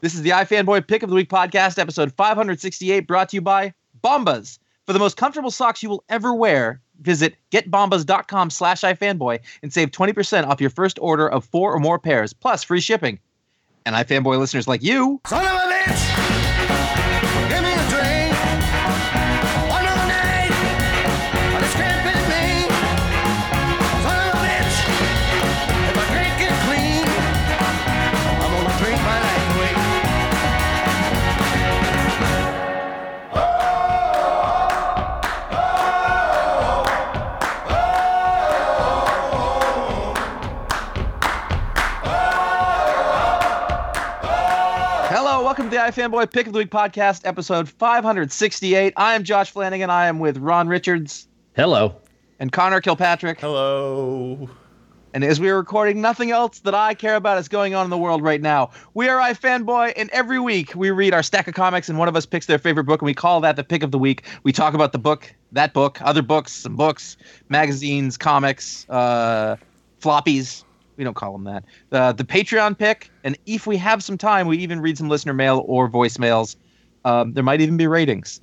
This is the iFanboy Pick of the Week podcast, episode 568, brought to you by Bombas. For the most comfortable socks you will ever wear, visit getbombas.com slash iFanboy and save 20% off your first order of four or more pairs, plus free shipping. And iFanboy listeners like you. Son of a bitch! Hello, welcome to the iFanboy Pick of the Week podcast, episode 568. I am Josh Flanagan. I am with Ron Richards Hello. and Conor Kilpatrick. Hello. And as we are recording, nothing else that I care about is going on in the world right now. We are iFanboy, and every week we read our stack of comics, and one of us picks their favorite book, and we call that the pick of the week. We talk about the book, that book, other books, some books, magazines, comics, uh, floppies. We don't call them that. Uh, the Patreon pick, and if we have some time, we even read some listener mail or voicemails. Um, there might even be ratings.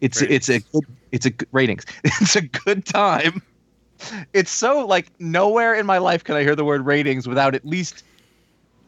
It's it's a good it's a good ratings. It's a good time it's so like nowhere in my life can I hear the word ratings without at least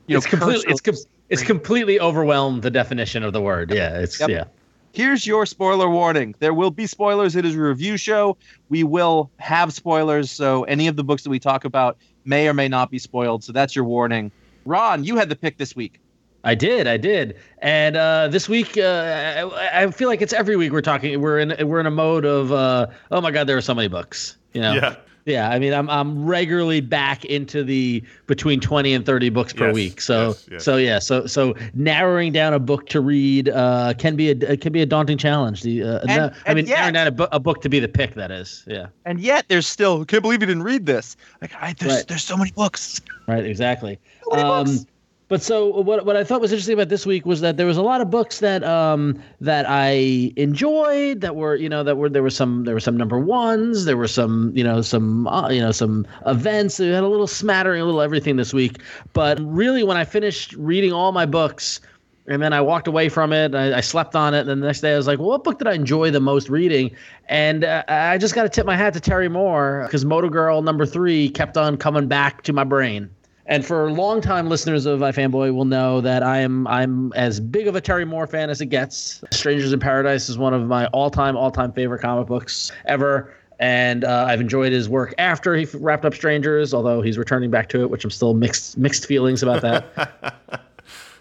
you know it's completely it's com- it's completely overwhelmed the definition of the word. Yeah, it's Yep. yeah. Here's your spoiler warning. There will be spoilers. It is a review show. We will have spoilers, so any of the books that we talk about may or may not be spoiled. So that's your warning. Ron, you had the pick this week. I did, I did, and uh, this week uh, I, I feel like it's every week we're talking. We're in we're in a mode of uh, oh my god, there are so many books. You know, Yeah. yeah. I mean, I'm I'm regularly back into the between twenty and thirty books per Yes, week. So yes, yes. so yeah, so so narrowing down a book to read uh, can be a can be a daunting challenge. The uh, And- no- I mean, yet- narrowing down a, bu- a book to be the pick. That is, yeah. And yet there's still can't believe you didn't read this. Like I, there's Right. there's so many books. Right, exactly. many books? But so what what I thought was interesting about this week was that there was a lot of books that um that I enjoyed that were you know that were there were some there were some number ones there were some you know some uh, you know some events that had a little smattering a little everything this week but really when I finished reading all my books and then I walked away from it. I, I slept on it. And then the next day I was like, well, what book did I enjoy the most reading? And uh, I just got to tip my hat to Terry Moore because Motor Girl number three kept on coming back to my brain. And for longtime listeners of iFanboy will know that I am I'm as big of a Terry Moore fan as it gets. Strangers in Paradise is one of my all-time all-time favorite comic books ever. And uh, I've enjoyed his work after he wrapped up Strangers, although he's returning back to it, which I'm still mixed mixed feelings about that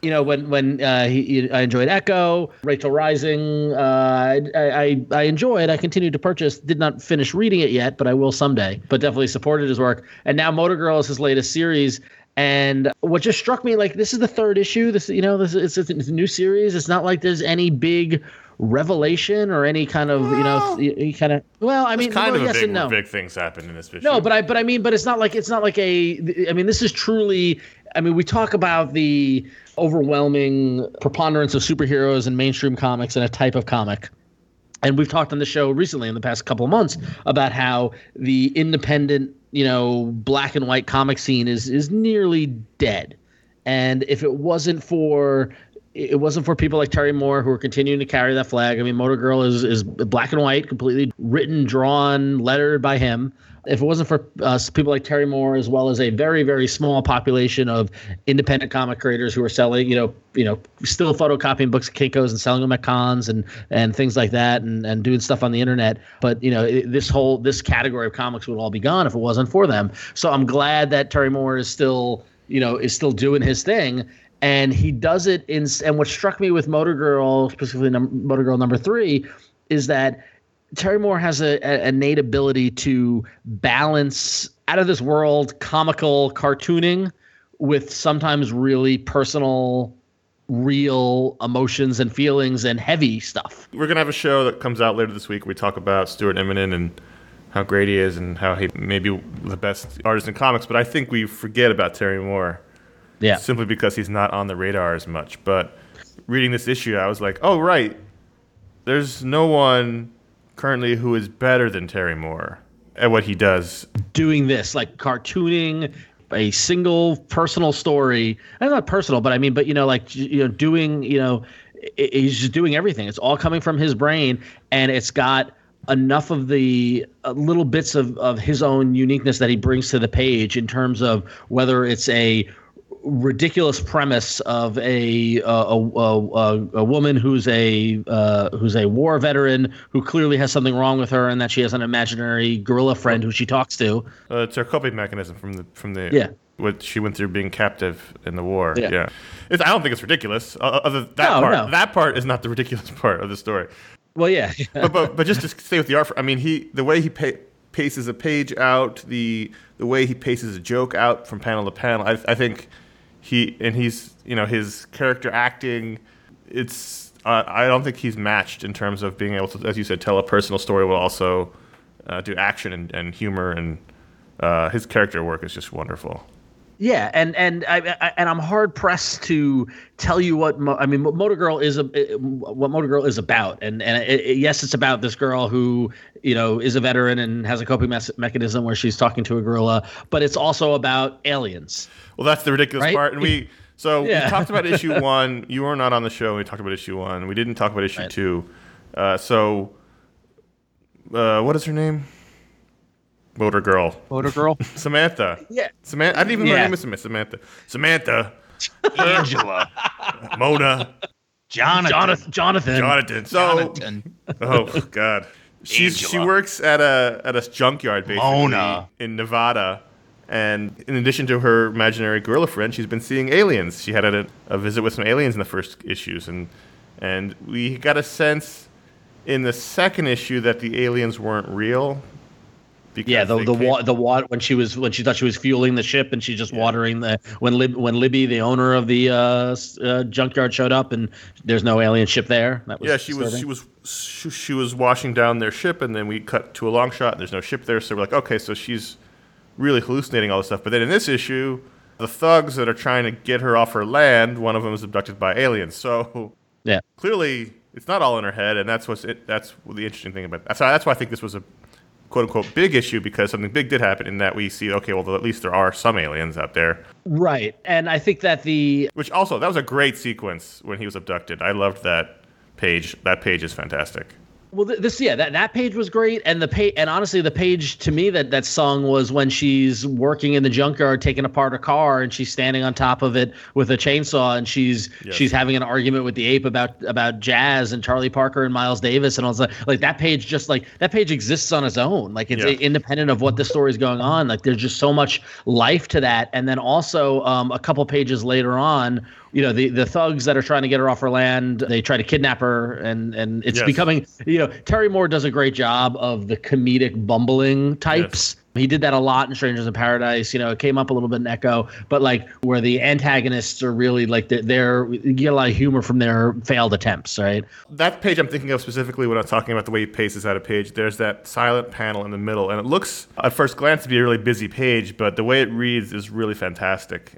you know when when uh, he, he- I enjoyed Echo, Rachel Rising. Uh, I, I I enjoyed. I continued to purchase. Did not finish reading it yet, but I will someday. But definitely supported his work. And now Motor Girl is his latest series. And what just struck me, like this is the third issue. This you know this is it's a, it's a new series. It's not like there's any big revelation or any kind of you know th- any kind of well I mean kind well, of yes big, and no big things happen in this issue. no, but I but I mean, but it's not like it's not like a. I mean, this is truly. I mean, we talk about the overwhelming preponderance of superheroes in mainstream comics and a type of comic. And we've talked on the show recently in the past couple of months about how the independent, you know, black and white comic scene is is nearly dead. And if it wasn't for it wasn't for people like Terry Moore who are continuing to carry that flag. I mean, Motor Girl is is black and white, completely written, drawn, lettered by him. If it wasn't for uh, people like Terry Moore, as well as a very very small population of independent comic creators who are selling, you know, you know, still photocopying books at Kinko's and selling them at cons and and things like that, and and doing stuff on the internet. But you know, it, this whole this category of comics would all be gone if it wasn't for them. So I'm glad that Terry Moore is still you know is still doing his thing and he does it in and what struck me with motor girl specifically num- motor girl number three is that terry moore has a, a innate ability to balance out of this world comical cartooning with sometimes really personal real emotions and feelings and heavy stuff We're gonna have a show that comes out later this week. We talk about Stuart Immonen and how great he is and how he may be the best artist in comics. But I think we forget about Terry Moore yeah simply because he's not on the radar as much. But reading this issue, I was like, oh right, there's no one currently who is better than Terry Moore at what he does. doing this like cartooning a single personal story. And not personal, but I mean, but you know, like you know, doing you know, he's just doing everything. It's all coming from his brain, and it's got enough of the uh, little bits of, of his own uniqueness that he brings to the page in terms of whether it's a ridiculous premise of a a, a, a, a woman who's a uh, who's a war veteran who clearly has something wrong with her and that she has an imaginary gorilla friend who she talks to. Uh, it's her coping mechanism from the from the Yeah. what she went through being captive in the war. Yeah. Yeah, It's, I don't think it's ridiculous. Uh, other that No, part, no. that part is not the ridiculous part of the story. Well, yeah, but, but but just to stay with the art, I mean, he the way he pa- paces a page out, the the way he paces a joke out from panel to panel, I, I think he and he's you know his character acting, it's uh, I don't think he's matched in terms of being able to, as you said, tell a personal story while also uh, do action and, and humor and uh, his character work is just wonderful. Yeah, and and I, I and I'm hard pressed to tell you what Mo- I mean. What Motor Girl is a what Motor Girl is about, and and it, it- yes, it's about this girl who you know is a veteran and has a coping mes- mechanism where she's talking to a gorilla, but it's also about aliens. Well, that's the ridiculous Right? part. And we so Yeah. we talked about issue one. You were not on the show. We talked about issue one. We didn't talk about issue Right. two. Uh, so, uh, what is her name? Motor girl, Motor Girl. Samantha. Yeah. Samantha. I didn't even know her name was Samantha. Samantha. Samantha. Angela. Mona. Jonathan. Jonathan. Jonathan. Jonathan. So, Jonathan. oh god, she's she works at a at a junkyard basically Mona. in Nevada. And in addition to her imaginary gorilla friend, she's been seeing aliens. She had a, a visit with some aliens in the first issues, and and we got a sense in the second issue that the aliens weren't real. Because Yeah, the the wa- the water when she was when she thought she was fueling the ship and she's just watering the when Lib when Libby the owner of the uh, uh, junkyard showed up and there's no alien ship there. That was Yeah, she was she was she, she was washing down their ship, and then we cut to a long shot. And there's no ship there, so we're like, okay, so she's really hallucinating all this stuff. But then in this issue, the thugs that are trying to get her off her land, one of them is abducted by aliens. So yeah. clearly, it's not all in her head, and that's what's it, that's the interesting thing about. That's why that's why I think this was a quote unquote big issue because something big did happen in that we see okay, well at least there are some aliens out there. Right. And I think that the Which also that was a great sequence when he was abducted. I loved that page. That page is fantastic. Well this yeah that, that page was great and the page and honestly the page to me that that sung was when she's working in the junkyard taking apart a car and she's standing on top of it with a chainsaw and she's Yes. she's having an argument with the ape about about jazz and Charlie Parker and Miles Davis and all that like that page just like that page exists on its own like it's Yeah. independent of what the story's going on like there's just so much life to that and then also um, a couple pages later on you know the the thugs that are trying to get her off her land they try to kidnap her and and it's Yes. becoming you know terry moore does a great job of the comedic bumbling types. He did that a lot in strangers in paradise. You know it came up a little bit in echo but like where the antagonists are really like they're, they're you get a lot of humor from their failed attempts right? That page I'm thinking of specifically when I'm talking about the way he paces out a page, there's that silent panel in the middle, and it looks at first glance to be a really busy page, but the way it reads is really fantastic.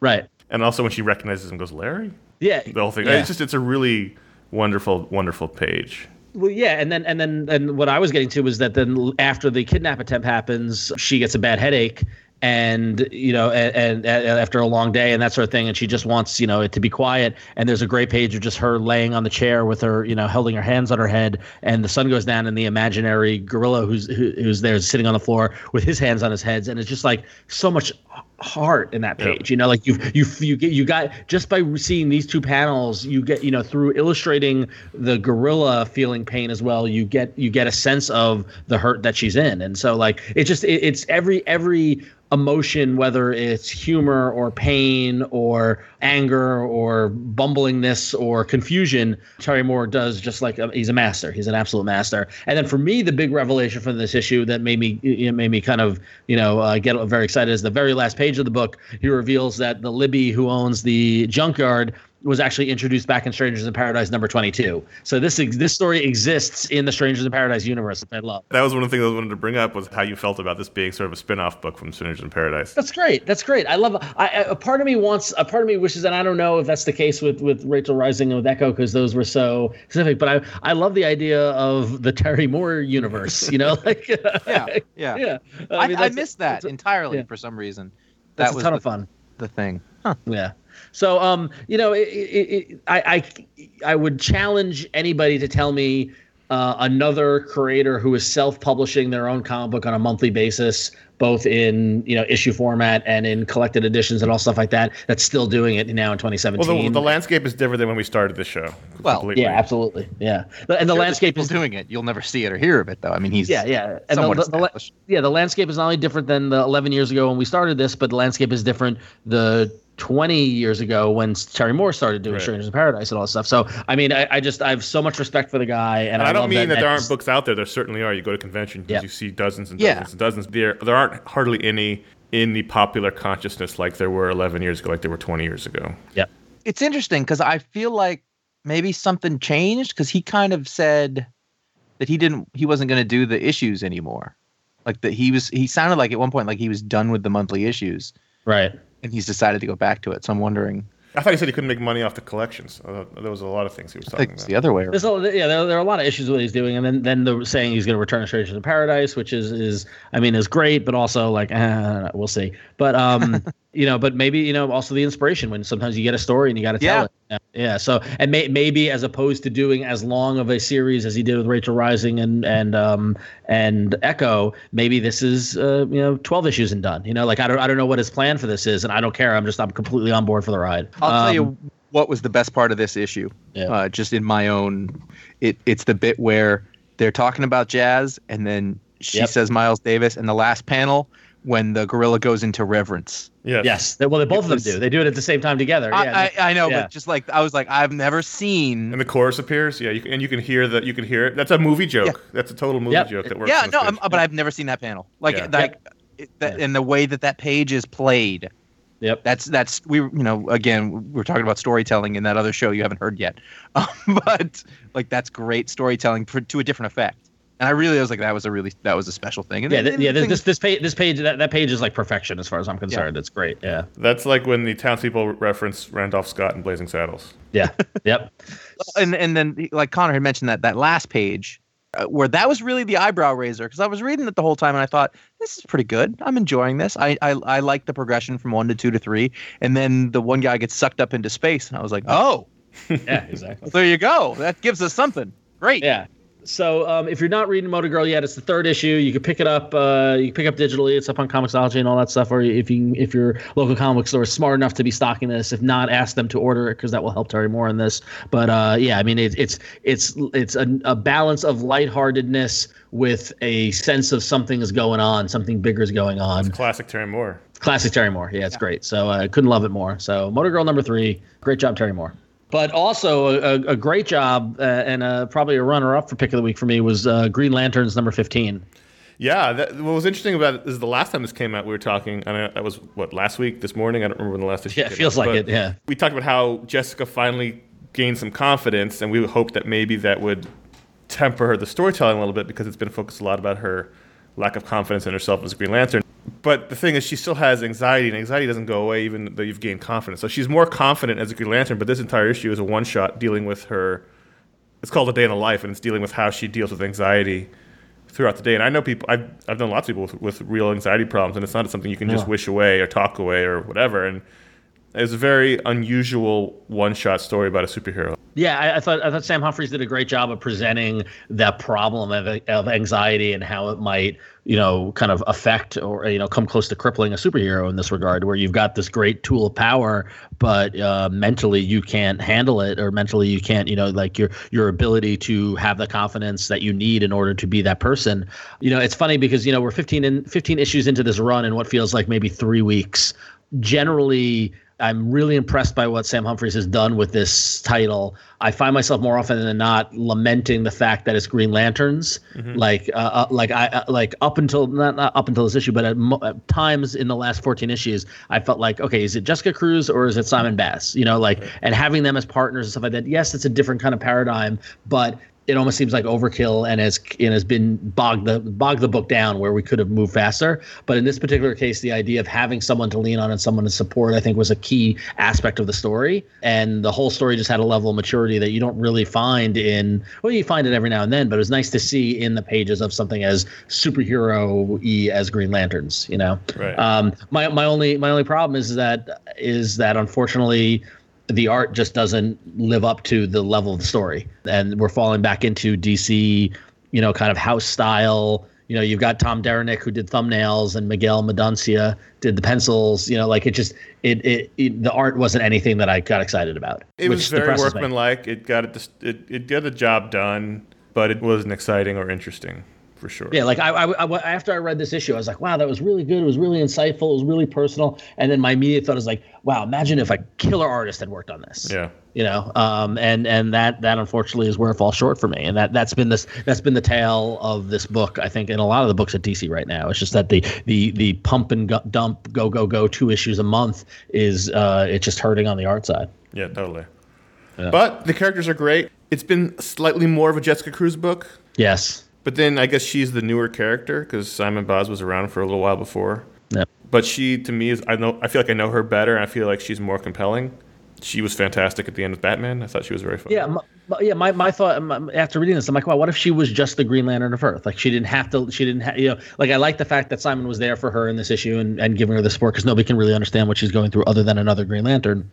right And also when she recognizes him, and goes Larry. yeah The whole thing. yeah. It's just it's a really wonderful, wonderful page. Well, yeah, and then and then and what I was getting to was that then after the kidnap attempt happens, she gets a bad headache, and you know, and, and, after a long day and that sort of thing, and she just wants you know it to be quiet. And there's a great page of just her laying on the chair with her, you know, holding her hands on her head, and the sun goes down, and the imaginary gorilla who's who, who's there sitting on the floor with his hands on his heads, and it's just like so much heart in that Yeah. page. You know, like you you you get you got just by seeing these two panels, you get you know through illustrating the gorilla feeling pain as well. You get you get a sense of the hurt that she's in, and so like it just it, it's every every emotion whether it's humor or pain or anger or bumblingness or confusion terry moore does just like a, he's a master. He's an absolute master. And then for me the big revelation from this issue that made me it made me kind of you know uh, get very excited is the very last page of the book. He reveals that the libby who owns the junkyard was actually introduced back in Strangers in Paradise number 22. So this this story exists in the Strangers in Paradise universe, which I love. That was one of the things I wanted to bring up was how you felt about this being sort of a spin-off book from Strangers in Paradise. That's great. That's great. I love. I, I- a part of me wants. A part of me wishes, and I don't know if that's the case with with Rachel Rising and with Echo because those were so specific. But I I love the idea of the Terry Moore universe. You know, like Yeah, yeah. yeah. I, I, mean, that's- missed that entirely yeah. for some reason. That's that was a ton the, of fun. the thing. Huh. Yeah. So, um, you know, it, it, it, I, I, I would challenge anybody to tell me uh, another creator who is self-publishing their own comic book on a monthly basis, both in you know issue format and in collected editions and all stuff like that. That's still doing it now in 2017. Well, the, the landscape is different than when we started the show. Well, completely. yeah, absolutely. Yeah, and the Sure, landscape is doing it. You'll never see it or hear of it, though. I mean, he's yeah, yeah, and the, the, the, yeah, the landscape is not only different than the 11 years ago when we started this, but the landscape is different the 20 years ago when Terry Moore started doing Right. Strangers in Paradise and all that stuff. So, I mean, I, I just I have so much respect for the guy, and, And I don't love mean that, there aren't books out there. There certainly are. You go to conventions, Yeah. you see dozens and Yeah. dozens and dozens. There, there aren't hardly any in the popular consciousness like there were 11 years ago, like there were 20 years ago. Yeah, it's interesting because I feel like maybe something changed because he kind of said that he didn't he wasn't going to do the issues anymore. Like that he was he sounded like at one point like he was done with the monthly issues right. And he's decided to go back to it. So I'm wondering I thought he said he couldn't make money off the collections. Uh, there was a lot of things he was I talking think it's about. the other way around. There's a, yeah, there, there are a lot of issues with what he's doing, and then then the saying he's going to return to Strangers in Paradise, which is is I mean is great, but also like eh, we'll see. But um, you know, but maybe you know also the inspiration when sometimes you get a story and you got to tell Yeah. it. Yeah. So and may, maybe as opposed to doing as long of a series as he did with Rachel Rising and and um and Echo, maybe this is uh, you know 12 issues and done. You know, like I don't I don't know what his plan for this is, and I don't care. I'm just I'm completely on board for the ride. I'll tell Um, you what was the best part of this issue. Yeah. Uh, just in my own, it it's the bit where they're talking about jazz, and then she Yep. says Miles Davis, and the last panel when the gorilla goes into reverence. Yes. Yes, they, well, they, both of them do. They do it at the same time together. Yeah, I, I, I know, yeah. but just like I was like, I've never seen. And the chorus appears. Yeah, you and you can hear that. You can hear it. That's a movie joke. Yeah. That's a total movie Yep. joke that works. yeah, no. I'm, but I've never seen that panel. Like, Yeah. like, it, that, and the way that that page is played. Yep. That's that's we you know again we're talking about storytelling in that other show you haven't heard yet, um, but like that's great storytelling for, to a different effect. And I really was like that was a really that was a special thing. And Yeah, th- yeah. This thing- this, this page this page that, that page is like perfection as far as I'm concerned. It's great. Yeah. That's like when the townspeople reference Randolph Scott in Blazing Saddles. Yeah. yep. and and then like Conor had mentioned that that last page uh, where that was really the eyebrow raiser because I was reading it the whole time and I thought this is pretty good. I'm enjoying this. I I I like the progression from one to two to three, and then the one guy gets sucked up into space, and I was like, oh, Yeah. Exactly. there you go. That gives us something. Great. Yeah. So um, if you're not reading Motor Girl yet, it's the third issue. You can pick it up. Uh, you can pick up digitally. It's up on Comixology and all that stuff. Or if you if your local comic store is smart enough to be stocking this, if not, ask them to order it because that will help Terry Moore in this. But uh, yeah, I mean it, it's it's it's a, a balance of lightheartedness with a sense of something is going on, something bigger is going on. Classic Terry Moore. Classic Terry Moore. Yeah, it's great. So I couldn't love it more. So Motor Girl number three. Great job, Terry Moore. But also a, a great job uh, and uh, probably a runner-up for pick of the week for me was uh, Green Lanterns number fifteen. Yeah, that, what was interesting about it is the last time this came out, we were talking, and I, that was what last week, this morning. I don't remember when the last issue. Yeah, it feels out, like it, yeah. we talked about how Jessica finally gained some confidence, and we hoped that maybe that would temper the storytelling a little bit because it's been focused a lot about her lack of confidence in herself as a Green Lantern. But the thing is, she still has anxiety, and anxiety doesn't go away even though you've gained confidence. So she's more confident as a Green Lantern, but this entire issue is a one shot dealing with her. It's called A Day in the Life, and it's dealing with how she deals with anxiety throughout the day. And I know people, I've, I've known lots of people with, with real anxiety problems, and it's not something you can just wish away or talk away or whatever. And it's a very unusual one shot story about a superhero. Yeah, I, I thought I thought Sam Humphries did a great job of presenting that problem of, of anxiety and how it might, you know, kind of affect or you know come close to crippling a superhero in this regard, where you've got this great tool of power, but uh, mentally you can't handle it, or mentally you can't, you know, like your your ability to have the confidence that you need in order to be that person. You know, it's funny because you know we're 15 in 15 issues into this run in what feels like maybe three weeks. Generally. I'm really impressed by what Sam Humphries has done with this title. I find myself more often than not lamenting the fact that it's Green Lanterns. Like, uh, uh, like I uh, like up until not, not up until this issue, but at, mo- at times in the last 14 issues, I felt like, okay, is it Jessica Cruz or is it Simon Baz? You know, like, and having them as partners and stuff like that. Yes, it's a different kind of paradigm, but it almost seems like overkill and has and has been bogged the bogged the book down where we could have moved faster. But in this particular case, the idea of having someone to lean on and someone to support, I think, was a key aspect of the story. And the whole story just had a level of maturity that you don't really find in well, you find it every now and then, but it was nice to see in the pages of something as superhero y as Green Lanterns. You know, Right. um, my my only my only problem is that is that unfortunately the art just doesn't live up to the level of the story, and we're falling back into DC, you know, kind of house style. You know, you've got Tom Derenick who did thumbnails, and Miguel Mendonça did the pencils. You know, like it just it, it, it the art wasn't anything that I got excited about. It was very depresses me. workmanlike. It got it, it. It got the job done, but it wasn't exciting or interesting for sure. Yeah, like I, I, I- after I read this issue, I was like, wow, that was really good. It was really insightful. It was really personal. And then my immediate thought is like, wow, imagine if a killer artist had worked on this. Yeah. You know, um, and and that that unfortunately is where it falls short for me. And that that's been this that's been the tale of this book. I think in a lot of the books at DC right now, it's just that the the the pump and gu- dump, go go go, two issues a month is uh, it's just hurting on the art side. Yeah, totally. But the characters are great. It's been slightly more of a Jessica Cruz book, Yes. But then I guess she's the newer character because Simon Baz was around for a little while before. Yeah. But she, to me, is I know I feel like I know her better, and I feel like she's more compelling. She was fantastic at the end of Batman. I thought she was very fun. Yeah, my, my- yeah. My, my thought my- after reading this, I'm like, wow, what if she was just the Green Lantern of Earth? Like she didn't have to. She didn't have. You know, like I like the fact that Simon was there for her in this issue and, and giving her the support because nobody can really understand what she's going through other than another Green Lantern.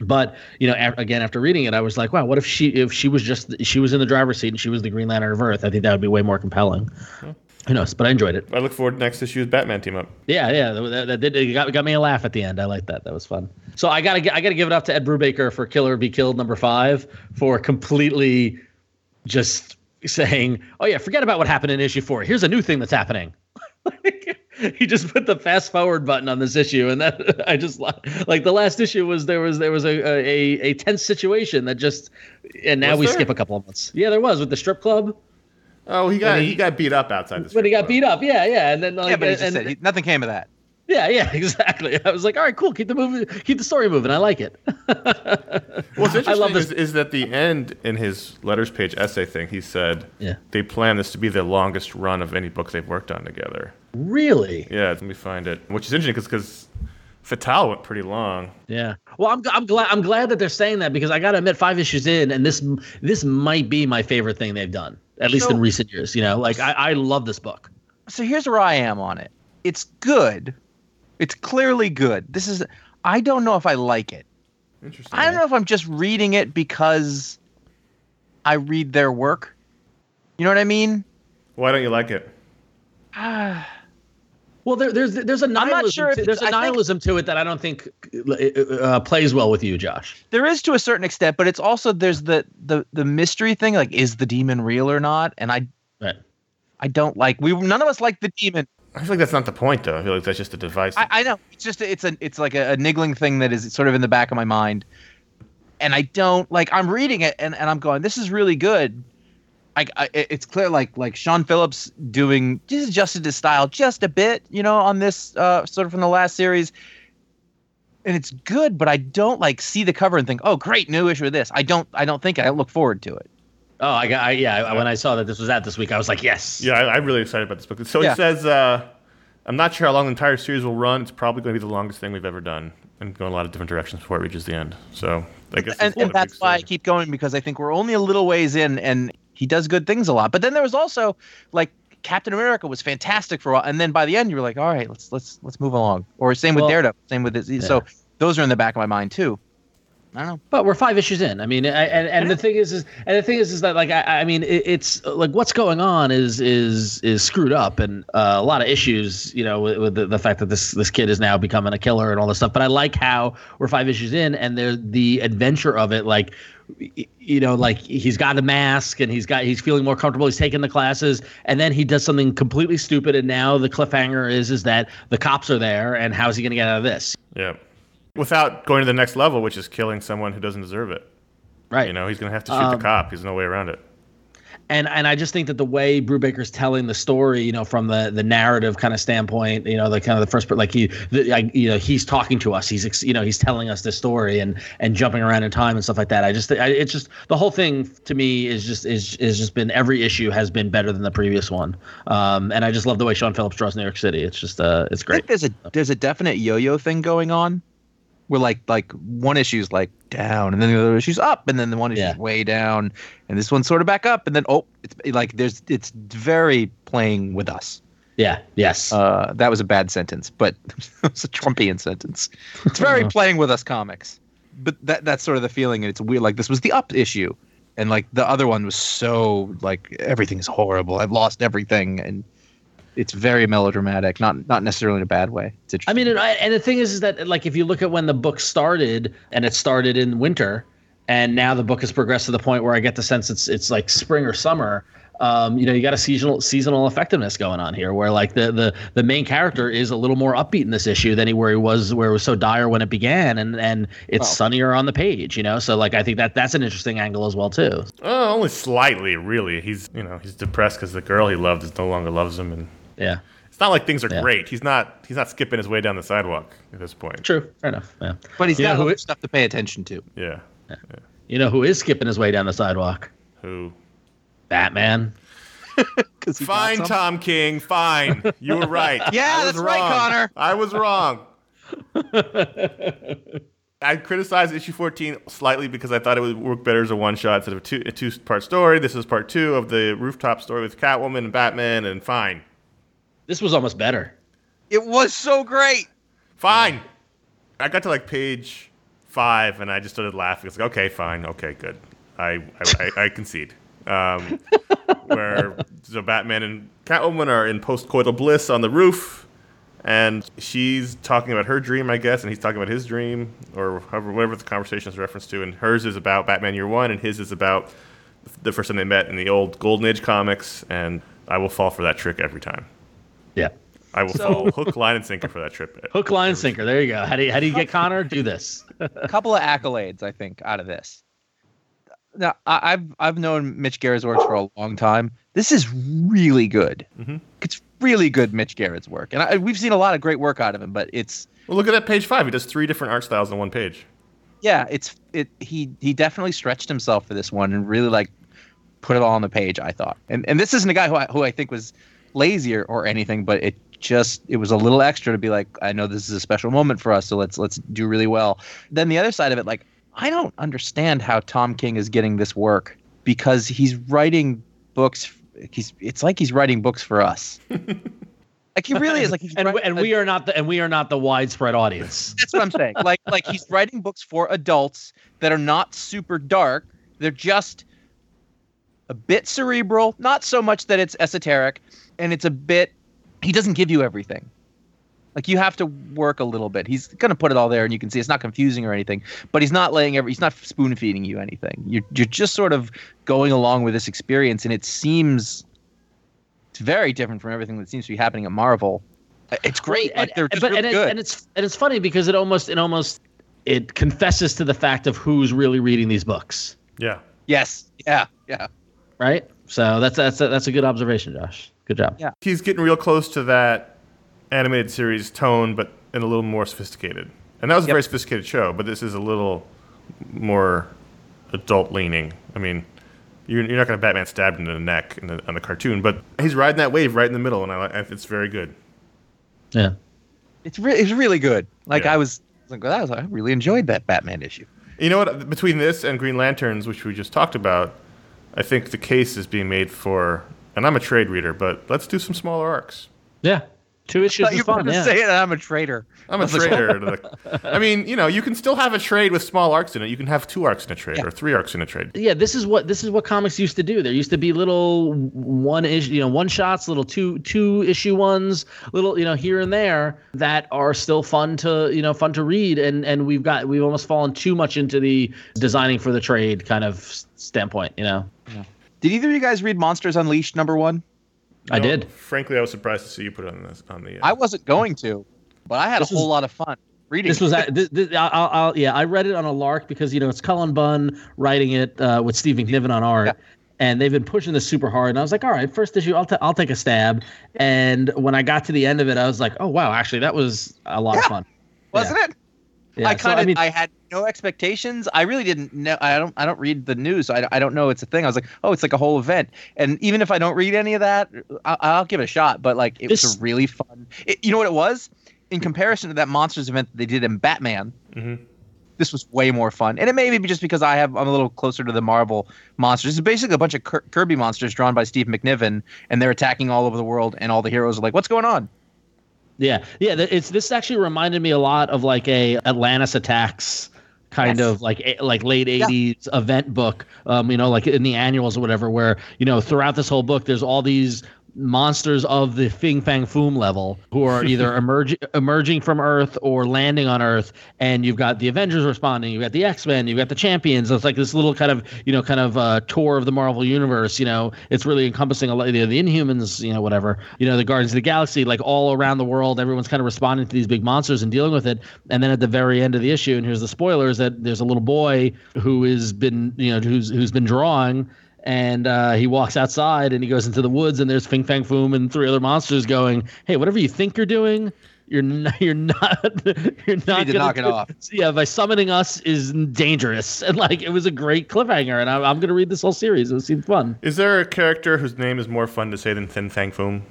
But you know, again, after reading it, I was like, wow, what if she if she was just she was in the driver's seat and she was the Green Lantern of Earth? I think that would be way more compelling. Who knows? But I enjoyed it. I look forward to next issue's Batman team up. Yeah, yeah, that, that did it got, got me a laugh at the end. I like that. That was fun. So I gotta I gotta give it up to Ed Brubaker for Kill or Be Killed number five for completely just saying, oh yeah, forget about what happened in issue four. Here's a new thing that's happening. he just put the fast forward button on this issue, and that I just like the last issue was there was there was a a, a tense situation that just and now Was we there? skip a couple of months. Yeah, there was with the strip club Oh, he got he, he- got beat up outside the strip but he got club. beat up. Yeah, yeah, and then like yeah, but he just and, said he, nothing came of that. Yeah, yeah, exactly. I was like, all right, cool. Keep the movie, keep the story moving. I like it. What's interesting I love is, this. is that the end in his letters page essay thing, he said Yeah. they plan this to be the longest run of any book they've worked on together. Really? Yeah, let me find it. Which is interesting because Fatal went pretty long. Yeah. Well, I'm, I'm glad I'm glad that they're saying that because I got to admit, five issues in, and this this might be my favorite thing they've done, at least So- in recent years. You know, like I, I love this book. So here's where I am on it. It's good. It's clearly good. This is. I don't know if I like it. Interesting. I don't know if I'm just reading it because I read their work. You know what I mean? Why don't you like it? Ah, Well, there, there's there's a not nihilism. sure to, it's- there's a I think- nihilism to it that I don't think uh, plays well with you, Josh. there is to a certain extent, but it's also there's the the the mystery thing. Like, is the demon real or not? And I Right. I don't like. We none of us like the demon. I feel like that's not the point, though. I feel like that's just a device. I, I know. It's just it's a it's like a, a niggling thing that is sort of in the back of my mind, and I don't like. I'm reading it and, and I'm going, this is really good. I, I it's clear like like Sean Phillips doing just adjusted his style just a bit, you know, on this uh, sort of from the last series, and it's good. But I don't like see the cover and think, oh, great new issue of this. I don't I don't think I look forward to it. Oh, I got I, yeah. When I saw that this was out this week, I was like, yes. yeah, I, I'm really excited about this book. So Yeah. it says, uh, I'm not sure how long the entire series will run. It's probably going to be the longest thing we've ever done and go in a lot of different directions before it reaches the end. So I guess and, and that's why I keep going because I think we're only a little ways in, and he does good things a lot. But then there was also like Captain America was fantastic for a while, and then by the end you were like, all right, let's let's let's move along. Or same with Daredevil, same with this. So those are in the back of my mind too. I don't know. But we're five issues in. I mean, I, and and the thing is, is and the thing is, is that like I, I mean, it, it's like what's going on is is is screwed up, and uh, a lot of issues, you know, with, with the, the fact that this this kid is now becoming a killer and all this stuff. But I like how we're five issues in, and the the adventure of it, like. You know, like he's got a mask and he's got he's feeling more comfortable. He's taking the classes, and then he does something completely stupid. And now the cliffhanger is is that the cops are there, and how's he going to get out of this? Yeah. Without going to the next level, which is killing someone who doesn't deserve it. Right. You know, he's going to have to shoot Um, the cop. There's no way around it. and and I just think that the way Brubaker's telling the story, you know, from the the narrative kind of standpoint, you know, the kind of the first, part, like he, the, I, you know, he's talking to us, he's ex- you know, he's telling us this story and and jumping around in time and stuff like that. I just, I, it's just the whole thing to me is just is is just been every issue has been better than the previous one, um, and I just love the way Sean Phillips draws New York City. It's just, uh, it's I great. think there's a there's a definite yo-yo thing going on, where like like one issue's like down, and then the other issue's up, and then the one issue's Yeah. way down, and this one's sort of back up, and then oh, it's like there's it's very playing with us. Yeah. Yes. Uh, that was a bad sentence, but it's a Trumpian sentence. It's very playing with us comics, but that that's sort of the feeling, and it's weird. Like this was the up issue, and like the other one was so like everything's horrible. I've lost everything, and it's very melodramatic. Not not necessarily in a bad way. It's I mean, and, I- and the thing is, is that like if you look at when the book started, and it started in winter, and now the book has progressed to the point where I get the sense it's it's like spring or summer. Um, you know, you got a seasonal seasonal effectiveness going on here, where like the the the main character is a little more upbeat in this issue than he where he was where it was so dire when it began, and and it's Well. sunnier on the page. You know, so like I think that that's an interesting angle as well too. Oh, only slightly, really. He's you know he's depressed because the girl he loved is no longer loves him, and Yeah, it's not like things are Yeah. great. He's not he's not skipping his way down the sidewalk at this point. true, fair enough. Yeah, but he's You got who other stuff to pay attention to. Yeah. you know who is skipping his way down the sidewalk? Who? Batman. Fine. Tom King. Fine. You were right. Yeah, I was that's right. Conor. I was wrong. I criticized issue 14 slightly because I thought it would work better as a one shot instead of a two a two part story. This is part two of the rooftop story with Catwoman and Batman, and fine, This was almost better. It was so great. fine. I got to like page five, and I just started laughing. It's like, okay, fine, okay, good. I I, I, I concede. Um, where so Batman and Catwoman are in postcoital bliss on the roof, and she's talking about her dream, I guess, and he's talking about his dream, or however, whatever the conversation is referenced to. And hers is about Batman Year One, and his is about the first time they met in the old Golden Age comics. And I will fall for that trick every time. Yeah. I will fall hook, line, and sinker for that trip. Hook, line, and sinker. There you go. How do you, how do you get Conor? Do this. a couple of accolades, I think, out of this. Now, I, I've I've known Mitch Gerads' work for a long time. This is really good. Mhm. It's really good, Mitch Gerads' work, and I, we've seen a lot of great work out of him. But it's Well, look at that page five. He does three different art styles on one page. yeah, it's it. He he definitely stretched himself for this one and really like put it all on the page. I thought, and and this isn't a guy who I, who I think was lazy or, or anything, but it just it was a little extra to be like, I know this is a special moment for us, so let's let's do really well. Then the other side of it, like I don't understand how Tom King is getting this work because he's writing books. He's it's like he's writing books for us. like he really is. Like he's And writing- and we are not the and we are not the widespread audience. that's what I'm saying. Like like he's writing books for adults that are not super dark. They're just a bit cerebral, not so much that it's esoteric, and it's a bit he doesn't give you everything. Like you have to work a little bit. He's gonna put it all there, and you can see it's not confusing or anything. But he's not laying every. He's not spoon feeding you anything. You're you're just sort of going along with this experience, and it seems it's very different from everything that seems to be happening at Marvel. It's great. Like And- they're just but, really and, good. It, and it's and it's funny because it almost it almost it confesses to the fact of who's really reading these books, Yeah. yes. Yeah. Yeah. Right? So that's that's a, that's a good observation, Josh. Good job. Yeah. He's getting real close to that animated series tone, but in a little more sophisticated. And that was a Yep. very sophisticated show, but this is a little more adult leaning. I mean, you're, you're not going to Batman stabbed in the neck in the, on the cartoon, but he's riding that wave right in the middle, and I, like- it's very good. Yeah. It's re- it's really good. Like Yeah. I was like, that was I really enjoyed that Batman issue. You know what? Between this and Green Lanterns, which we just talked about, I think the case is being made for. And I'm a trade reader, but let's do some smaller arcs. Yeah. Two issues Thought is you were fun. going to Yeah. say that I'm a traitor. I'm a trader. to the- I mean, you know, you can still have a trade with small arcs in it. You can have two arcs in a trade Yeah. or three arcs in a trade. yeah, this is what this is what comics used to do. There used to be little one issue, you know, one shots, little two two issue ones, little you know here and there that are still fun to you know fun to read. And and we've got we've almost fallen too much into the designing for the trade kind of standpoint. You know, Yeah. Did either of you guys read Monsters Unleashed number one? I did. Frankly, I was surprised to see you put it on this on the. Uh, I wasn't going to, but I had This a whole was- lot of fun reading. This was at- this, this, I'll, I'll, I'll- yeah I read it on a lark because you know it's Cullen Bunn writing it uh, with Steve McNiven on art, Yeah. and they've been pushing this super hard. And I was like, all right, first issue, I'll, ta- I'll take a stab. And when I got to the end of it, I was like, oh wow, actually that was a lot of fun. Wasn't it? Yeah, I kind of I mean, I had no expectations. I really didn't know. I don't I don't read the news, so I, I don't know it's a thing. I was like, oh, it's like a whole event. And even if I don't read any of that, I, I'll give it a shot. But like, it was a really fun. It, you know what it was? In comparison to that monsters event that they did in Batman, Mhm. this was way more fun. And it may be just because I have I'm a little closer to the Marvel monsters. It's basically a bunch of Kirby monsters drawn by Steve McNiven, and they're attacking all over the world, and all the heroes are like, what's going on? Yeah, yeah. It's this actually reminded me a lot of like a Atlantis attacks kind Yes. of like a- like late '80s event book. Um, you know, like in the annuals or whatever, where you know throughout this whole book, there's all these monsters of the Fing Fang Foom level who are either emerging emerging from Earth or landing on Earth, and you've got the Avengers responding, you've got the X Men, you've got the Champions. It's like this little kind of you know kind of uh, tour of the Marvel universe. You know, it's really encompassing a lot of the, the Inhumans, you know, whatever. You know, the Guardians of the Galaxy, like all around the world, everyone's kind of responding to these big monsters and dealing with it. And then at the very end of the issue, and here's the spoilers that there's a little boy who has been you know who's who's been drawing and uh, he walks outside and he goes into the woods and there's Fing Fang Foom and three other monsters going, "Hey, whatever you think you're doing, you're not, you're not, you're not to gonna knock it off. Yeah, by summoning us is dangerous, and like it was a great cliffhanger, and I, I'm gonna read this whole series. It seemed fun. Is there a character whose name is more fun to say than Fing Fang Foom?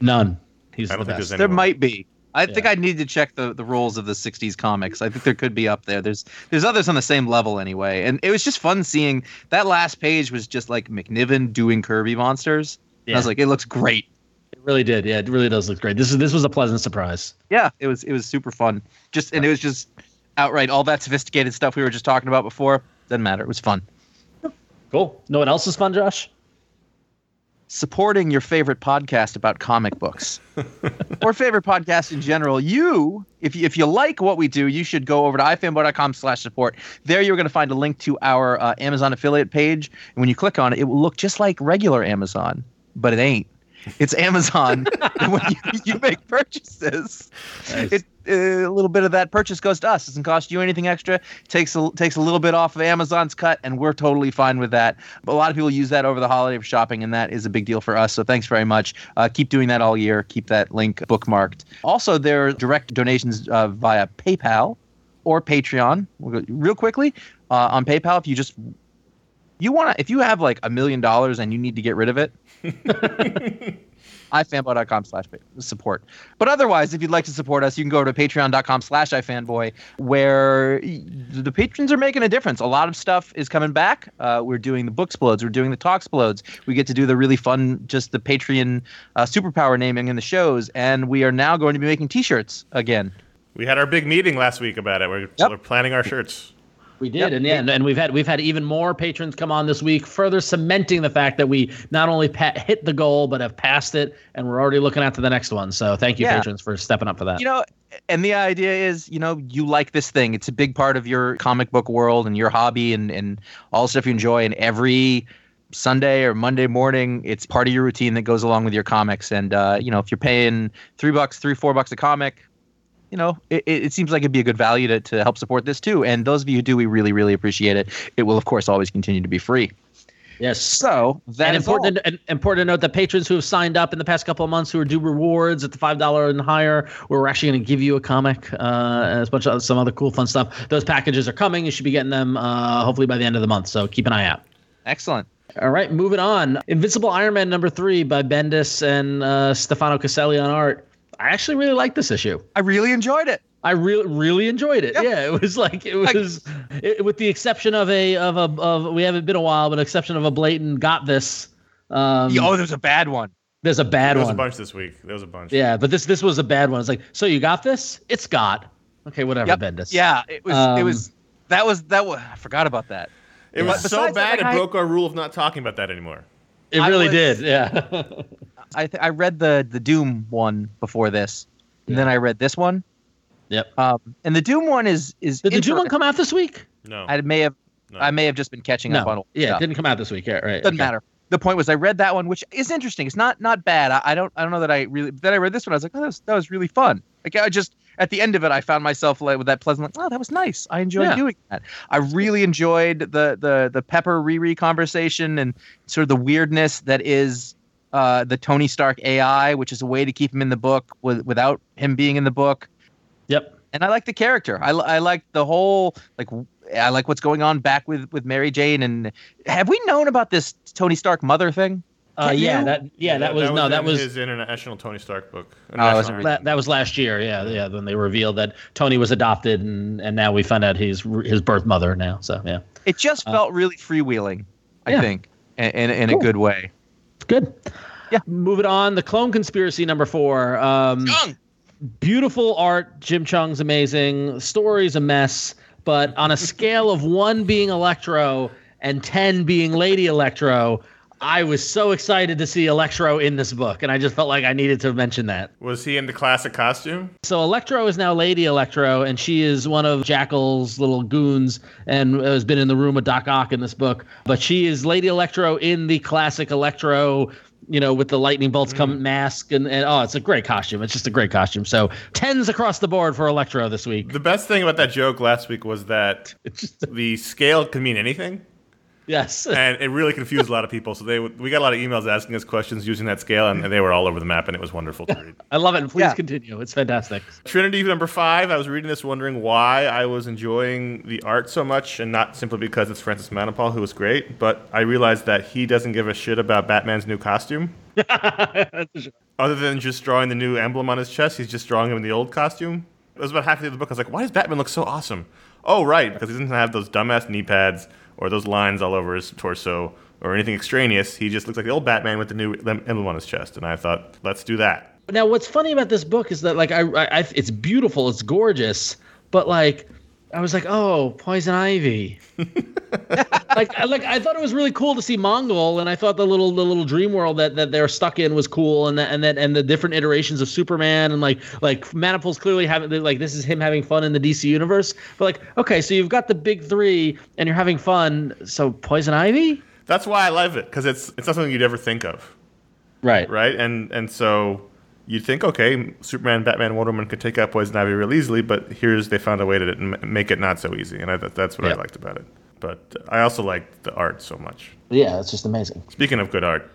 None. He's I don't the think best. there's any. There might be. I think I need to check the, the roles of the '60s comics. I think there could be up there. There's there's others on the same level anyway, and it was just fun seeing that last page was just like McNiven doing Kirby monsters. And I was like, it looks great. It really did. Yeah, it really does look great. This is this was a pleasant surprise. Yeah, it was it was super fun. Just and it was just outright all that sophisticated stuff we were just talking about before. Doesn't matter. It was fun. Cool. No one else is fun, Josh. Supporting your favorite podcast about comic books. Or favorite podcast in general. You if you, if you like what we do you should go over to ifanboy.com slash support. There you're going to find a link to our uh, amazon affiliate page. And when you click on it it will look just like regular amazon but it ain't it's amazon when you, you make purchases Nice. it, uh, a little bit of that purchase goes to us. Doesn't cost you anything extra. Takes a, takes a little bit off of Amazon's cut, and we're totally fine with that. But a lot of people use that over the holiday for shopping, and that is a big deal for us. So thanks very much. Uh, keep doing that all year. Keep that link bookmarked. Also, there are direct donations uh, via PayPal or Patreon. We'll go real quickly uh, on PayPal. If you just you want to, if you have like a million dollars and you need to get rid of it, ifanboy.com slash support. But otherwise, if you'd like to support us, you can go to patreon.com slash ifanboy, where the patrons are making a difference. A lot of stuff is coming back. Uh, we're doing the book explodes. We're doing the talk explodes. We get to do the really fun, just the Patreon uh, superpower naming in the shows. And we are now going to be making t-shirts again. We had our big meeting last week about it. We're, Yep. we're planning our shirts. We did, Yep. and yeah, and, we've had we've had even more patrons come on this week, further cementing the fact that we not only pa- hit the goal but have passed it, and we're already looking out to the next one. So thank you, Yeah. patrons, for stepping up for that. you know and the idea is you know you like this thing it's a big part of your comic book world and your hobby and and all the stuff you enjoy and every sunday or monday morning it's part of your routine that goes along with your comics and uh, you know if you're paying three bucks three four bucks a comic you know it, it seems like it'd be a good value to, to help support this too and those of you who do we really really appreciate it it will of course always continue to be free yes. so that and important, and important to note that patrons who have signed up in the past couple of months who are due rewards at the five dollar and higher, we're actually going to give you a comic uh, and a bunch of some other cool fun stuff. Those packages are coming. You should be getting them uh, hopefully by the end of the month. So keep an eye out. excellent All right, moving on. Invincible Iron Man number three by Bendis and uh, Stefano Caselli on art. I actually really like this issue. i really enjoyed it I really really enjoyed it. Yeah. Yeah, it was like it was, it, with the exception of a of a of we haven't been a while, but exception of a blatant got this. Um, oh there's a bad one there's a bad one. There was a bunch this week. There was a bunch. Yeah, but this this was a bad one. It's like, so you got this? It's got. Okay, whatever, Yep. Bendis. yeah it was it Um, was that was that was i forgot about that It Yeah. was so Besides that, bad like, it I- broke our rule of not talking about that anymore. it really was- did. Yeah. I th- I read the the Doom one before this, and then I read this one. yep. Um, and the Doom one is is Did the Doom one come out this week? No. I may have no. I may have just been catching No. up on. old Yeah, stuff. it didn't come out this week. Yeah, right. doesn't okay. matter. The point was I read that one, which is interesting. It's not not bad. I, I don't I don't know that I really then I read this one. I was like, oh, that was, that was really fun. Like I just at the end of it, I found myself like with that pleasant, like, oh, that was nice. I enjoyed Yeah. doing that. I really enjoyed the the the Pepper Riri conversation and sort of the weirdness that is uh, the Tony Stark AI, which is a way to keep him in the book with, without him being in the book. Yep. And I like the character. I, I like the whole like I like what's going on back with with Mary Jane. And have we known about this Tony Stark mother thing? Uh, Can yeah, you? that yeah, that, was, no, that was his international Tony Stark book. Oh, I wasn't that, that was last year. Yeah, yeah, when they revealed that Tony was adopted, and and now we find out he's his birth mother now. So yeah, It just felt really freewheeling. I Uh, yeah. think in in, in Cool. a good way. Good. Yeah. Moving on, the clone conspiracy number four. Um, Young. beautiful art. Jim Cheung's amazing. Story's a mess, but on a scale of one being Electro and ten being Lady Electro, I was so excited to see Electro in this book, and I just felt like I needed to mention that. Was he in the classic costume? So Electro is now Lady Electro, and she is one of Jackal's little goons, and has been in the room with Doc Ock in this book. But she is Lady Electro in the classic Electro, you know, with the lightning bolts come mm. mask, and, and oh, it's a great costume. It's just a great costume. So tens across the board for Electro this week. The best thing about that joke last week was that the scale could mean anything, yes, and it really confused a lot of people. So they we got a lot of emails asking us questions using that scale, and, and they were all over the map, and it was wonderful to read. I love it. And please Yeah. continue. It's fantastic. Trinity number five. I was reading this, wondering why I was enjoying the art so much, and not simply because it's Francis Manapul, who was great, but I realized that he doesn't give a shit about Batman's new costume. Other than just drawing the new emblem on his chest, he's just drawing him in the old costume. It was about half the book. I was like, why does Batman look so awesome? Oh, right, because he doesn't have those dumbass knee pads or those lines all over his torso or anything extraneous. He just looks like the old Batman with the new emblem on his chest. And I thought, let's do that. Now, what's funny about this book is that like I, I, I it's beautiful, it's gorgeous, but like I was like, oh, poison ivy. like, I, like I thought it was really cool to see Mongul, and I thought the little the little dream world that, that they're stuck in was cool, and that and that and the different iterations of Superman, and like like Manapul's clearly having like this is him having fun in the DC universe. But like, okay, so you've got the big three, and you're having fun. So poison ivy, That's why I love it, because it's, it's not something you'd ever think of. right? right? And and so you'd think, okay, Superman, Batman, Wonder Woman could take out Poison Ivy real easily, but here's they found a way to make it not so easy, and I thought that's what Yeah. I liked about it. But I also liked the art so much. Yeah, it's just amazing. Speaking of good art,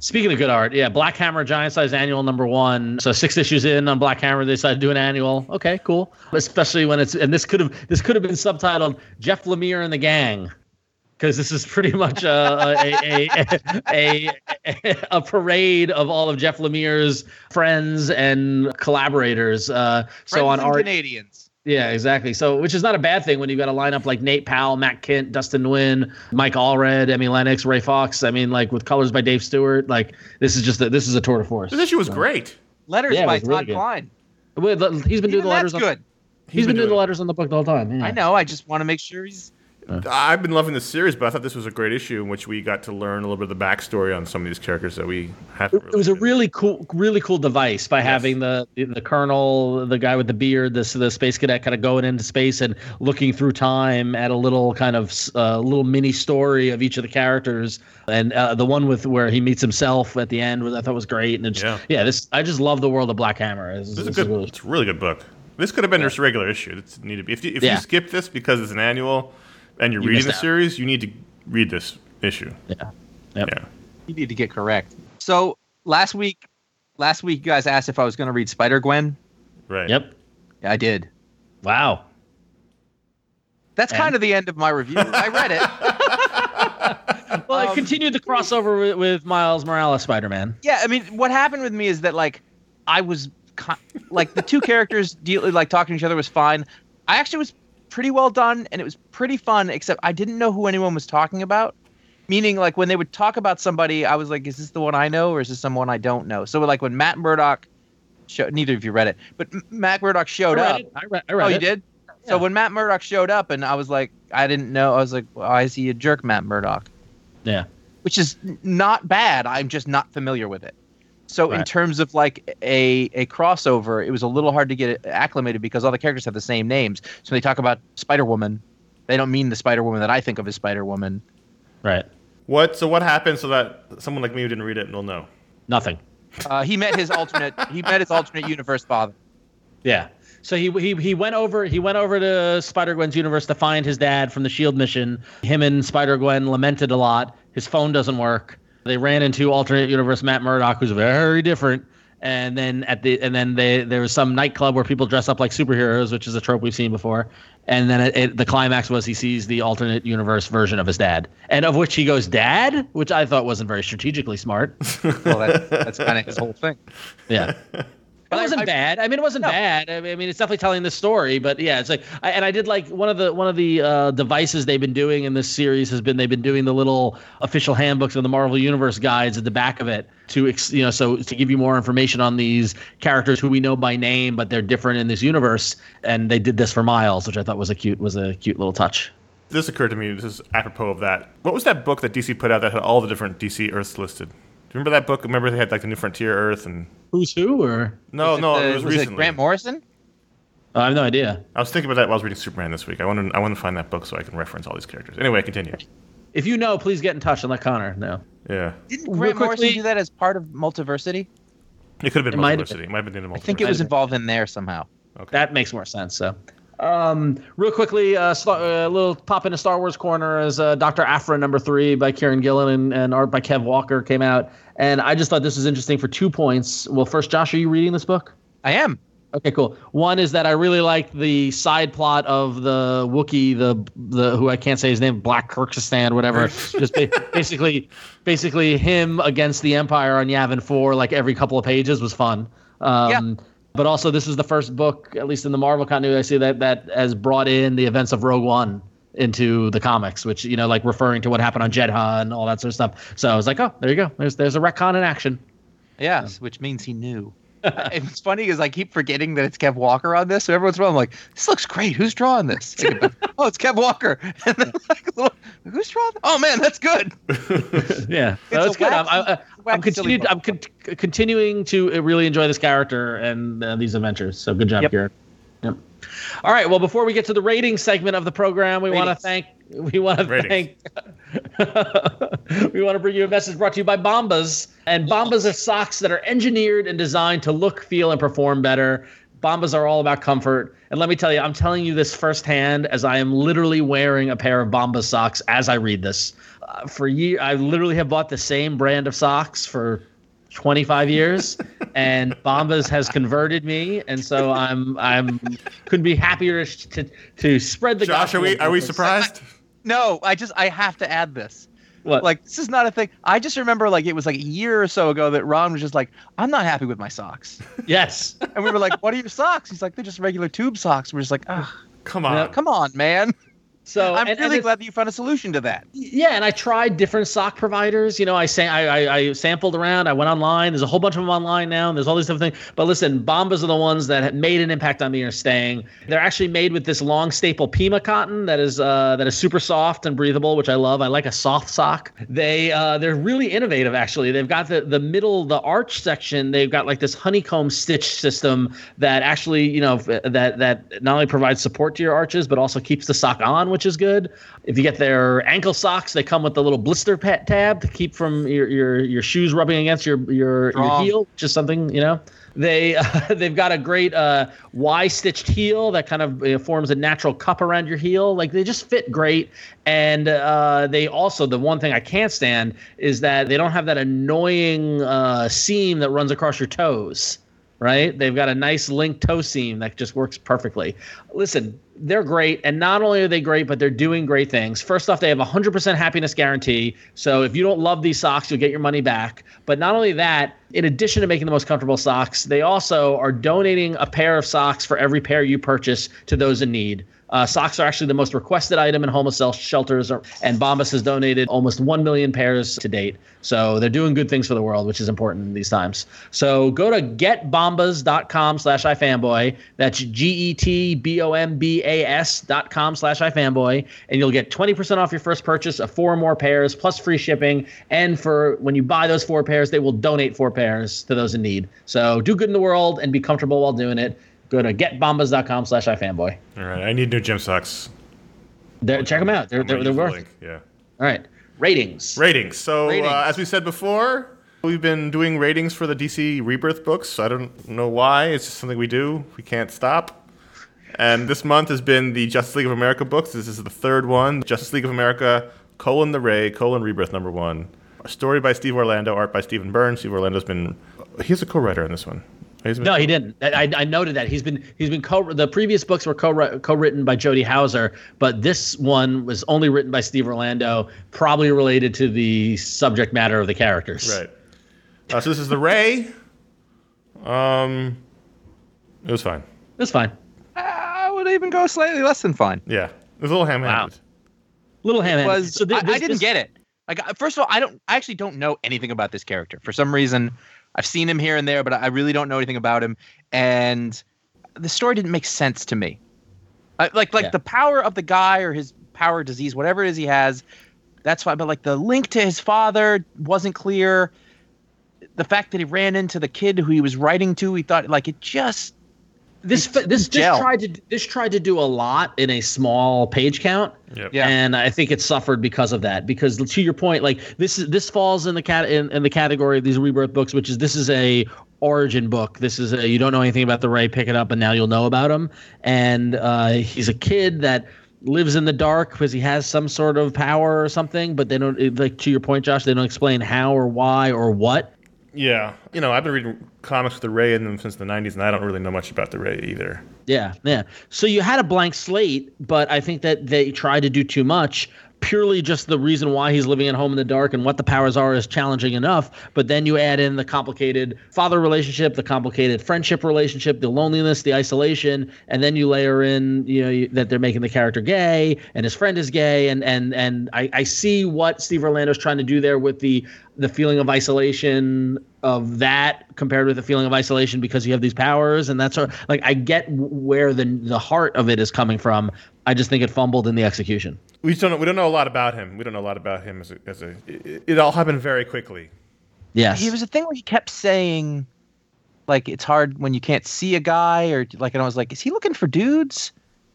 Speaking of good art, yeah, Black Hammer Giant Size Annual number one. So six issues in on Black Hammer, they decided to do an annual. Okay, cool. Especially when it's and this could have this could have been subtitled Jeff Lemire and the Gang, because this is pretty much a a, a, a, a parade of all of Jeff Lemire's friends and collaborators. Uh, so Friends on our Canadians. yeah, exactly. So, which is not a bad thing when you've got a lineup like Nate Powell, Matt Kindt, Dustin Nguyen, Mike Allred, Emi Lenox, Ray Fawkes. I mean, like with colors by Dave Stewart. Like this is just a, this is a tour de force. this issue was great. Letters Yeah, by was really Todd good. Klein. Wait, He's been doing Even the letters. that's On, good. he's been doing the doing it. letters on the book the whole time. Yeah. I know. I just want to make sure he's. I've been loving this series, but I thought this was a great issue in which we got to learn a little bit of the backstory on some of these characters that we haven't. It was a really cool, really cool device by having the the colonel, the guy with the beard, this the space cadet, kind of going into space and looking through time at a little kind of uh, little mini story of each of the characters, and uh, the one with where he meets himself at the end was I thought was great, and it's, Yeah. yeah, this I just love the world of Black Hammer. This, This is a good. really- It's a really good book. This could have been just a regular issue. It's need to be. If you, if Yeah. you skip this because it's an annual, and you're You reading the out. series, you need to read this issue. yeah, yep. Yeah. You need to get correct. So last week, last week you guys asked if I was going to read Spider Gwen. Right. yep. Yeah, I did. Wow. That's And? kind of the end of my review. I read it. Well, it Um, continued the crossover with, with Miles Morales Spider Man. Yeah, I mean, what happened with me is that like I was ki- like the two characters deal like talking to each other was fine. I actually was pretty well done and it was pretty fun, except I didn't know who anyone was talking about. Meaning, like when they would talk about somebody, I was like, "Is this the one I know, or is this someone I don't know?" So, like when Matt Murdock, show, neither of you read it, but Matt Murdock showed I up. I read, I read Oh, you it. did? So when Matt Murdock showed up, and I was like, I didn't know. I was like, why is he a jerk, Matt Murdock? Yeah. Which is not bad. I'm just not familiar with it. So in terms of like a a crossover, it was a little hard to get acclimated because all the characters have the same names. So when they talk about Spider Woman, they don't mean the Spider Woman that I think of as Spider Woman. Right. What? So what happened so that someone like me who didn't read it will know? Nothing. Uh, he met his alternate. He met his alternate universe father. Yeah. So he, he he went over he went over to Spider Gwen's universe to find his dad from the Shield mission. Him and Spider Gwen lamented a lot. His phone doesn't work. They ran into alternate universe Matt Murdock, who's very different. And then at the and then they there was some nightclub where people dress up like superheroes, which is a trope we've seen before. And then it, it, the climax was he sees the alternate universe version of his dad, and of which he goes dad, which I thought wasn't very strategically smart. Well, that's, that's kind of his whole thing. Yeah. It wasn't I- bad. I mean, it wasn't No. bad. I mean, I mean, it's definitely telling the story. But yeah, it's like, I, and I did like one of the one of the uh, devices they've been doing in this series has been they've been doing the little official handbooks of the Marvel Universe guides at the back of it to ex- you know so to give you more information on these characters who we know by name, but they're different in this universe. And they did this for Miles, which I thought was a cute was a cute little touch. This occurred to me. This is apropos of that. What was that book that DC put out that had all the different DC Earths listed? Do you remember that book? Remember they had like the New Frontier Earth and Who's who? Or no, Was no, the- it was, recently. Grant Morrison? Oh, I have no idea. I was thinking about that while I was reading Superman this week. I want to I want to find that book so I can reference all these characters. Anyway, continue. If you know, please get in touch and let Conor know. Yeah, Didn't Real Grant Morrison do that as part of Multiversity? it could have been It might have Multiversity. It might have been in Multiversity. I think it was involved in there somehow. Okay. That makes more sense. So, um, real quickly, uh, Star, uh, a little pop into Star Wars corner as uh, Doctor Aphra number three by Kieron Gillen and, and art by Kev Walker came out, and I just thought this was interesting for two points. Well, first, Josh, are you reading this book? I am. Okay, cool. One is that I really like the side plot of the Wookiee, the the who I can't say his name, Black Krrsantan, whatever. Just ba- basically, basically him against the Empire on Yavin Four, like every couple of pages was fun. Um, Yeah. But also, this is the first book, at least in the Marvel continuity, I see that that has brought in the events of Rogue One into the comics, which you know, like referring to what happened on Jedha and all that sort of stuff. So I was like, oh, there you go. There's there's a retcon in action. Yes, which means he knew. it's funny because I keep forgetting that it's Kev Walker on this. So every once in a while, I'm like, "This looks great. Who's drawing this?" Back, oh, it's Kev Walker. And then like, look, who's drawing? Oh man, that's good. Yeah, It's that's a good. I'm, I, I'm continued. I'm con- continuing to really enjoy this character and uh, these adventures. So good job, Yep. Kieron. Yep. All right. Well, before we get to the rating segment of the program, we want to thank. We want to thank. we want to bring you a message brought to you by Bombas, and Bombas are socks that are engineered and designed to look, feel, and perform better. Bombas are all about comfort. And let me tell you, I'm telling you this firsthand as I am literally wearing a pair of Bombas socks as I read this. Uh, for years, I literally have bought the same brand of socks for 25 years, and Bombas has converted me, and so I'm I'm couldn't be happier to to spread the. Josh, are we are we of Bombas. surprised? No, I just I have to add this. What? Like this is not a thing. I just remember like it was like a year or so ago that Ron was just like, "I'm not happy with my socks," yes. and we were like, "What are your socks?" He's like, "They're just regular tube socks." We're just like, "Ah, Come on. Yeah, come on, man." So I'm and- and really it's- glad that you found a solution to that. Yeah, and I tried different sock providers. You know, I say I, I I sampled around. I went online. There's a whole bunch of them online now, and there's all these different things. But listen, Bombas are the ones that have made an impact on me and are staying. They're actually made with this long staple Pima cotton that is uh, that is super soft and breathable, which I love. I like a soft sock. They uh, they're really innovative. Actually, they've got the the middle the arch section. They've got like this honeycomb stitch system that actually you know that that not only provides support to your arches but also keeps the sock on, which is good. If you get their ankle socks, they come with the little blister pet tab to keep from your your, your shoes rubbing against your your, your heel, which is something you know. They uh, they've got a great uh, Y stitched heel that kind of uh, forms a natural cup around your heel. Like they just fit great, and uh, they also the one thing I can't stand is that they don't have that annoying uh, seam that runs across your toes right? They've got a nice link toe seam that just works perfectly. Listen, they're great. And not only are they great, but they're doing great things. First off, they have a 100% happiness guarantee. So if you don't love these socks, you'll get your money back. But not only that, in addition to making the most comfortable socks, they also are donating a pair of socks for every pair you purchase to those in need. Uh, socks are actually the most requested item in homeless shelters, or- and Bombas has donated almost 1 million pairs to date. So they're doing good things for the world, which is important in these times. So go to getbombas.com slash ifanboy. That's G-E-T-B-O-M-B-A-S dot com slash ifanboy. And you'll get 20% off your first purchase of four or more pairs, plus free shipping. And for when you buy those four pairs, they will donate four pairs to those in need. So do good in the world and be comfortable while doing it. Go to getbombas.com slash ifanboy. All right, I need new gym socks. They're, check them out. They're, I'm they're, they're worth link, Yeah. All right. Ratings. Ratings. So Ratings. Uh, as we said before, We've been doing ratings for the DC Rebirth books. I don't know why. It's just something we do. We can't stop. And this month has been the Justice League of America books. This is the third one. Justice League of America, colon the Ray, colon Rebirth number one. A story by Steve Orlando, art by Stephen Byrne. Steve Orlando's been he's a co-writer on this one. He's been- No, he didn't. I, I noted that he's been he's been co the previous books were co co-written by Jody Houser, but this one was only written by Steve Orlando, probably related to the subject matter of the characters. Right. Uh, so this is the Ray. Um, it was fine. It was fine. I would even go slightly less than fine. Yeah, it was a little ham-handed. Little ham. was so thi- I, this- I didn't this- get it. Like first of all, I don't. I actually don't know anything about this character. For some reason, I've seen him here and there, but I really don't know anything about him. And the story didn't make sense to me. I, like like Yeah. the power of the guy or his power disease, whatever it is he has. That's fine. But like the link to his father wasn't clear. The fact that he ran into the kid who he was writing to, he thought like it just This It's this gel. this tried to this tried to do a lot in a small page count. Yep. Yeah. And I think it suffered because of that. Because to your point, like this is this falls in the cat in, in the category of these rebirth books, which is this is a origin book. This is a you don't know anything about the Ray, pick it up, and now you'll know about him. And uh, he's a kid that lives in the dark because he has some sort of power or something. But they don't like to your point, Josh. They don't explain how or why or what. Yeah, you know, I've been reading comics with the Ray in them since the '90s, and I don't really know much about the Ray either. Yeah, yeah. So you had a blank slate, but I think that they tried to do too much. Purely just the reason why he's living at home in the dark and what the powers are is challenging enough. But then you add in the complicated father relationship, the complicated friendship relationship, the loneliness, the isolation, and then you layer in, you know, that they're making the character gay and his friend is gay, and and and I, I see what Steve Orlando's trying to do there with the the feeling of isolation of that compared with the feeling of isolation because you have these powers and that's sort of, like I get where the the heart of it is coming from. I just think it fumbled in the execution. We just don't know, we don't know a lot about him. We don't know a lot about him as a. As a it, it all happened very quickly. Yes. he was a thing where he kept saying like it's hard when you can't see a guy or like and I was like, is he looking for dudes?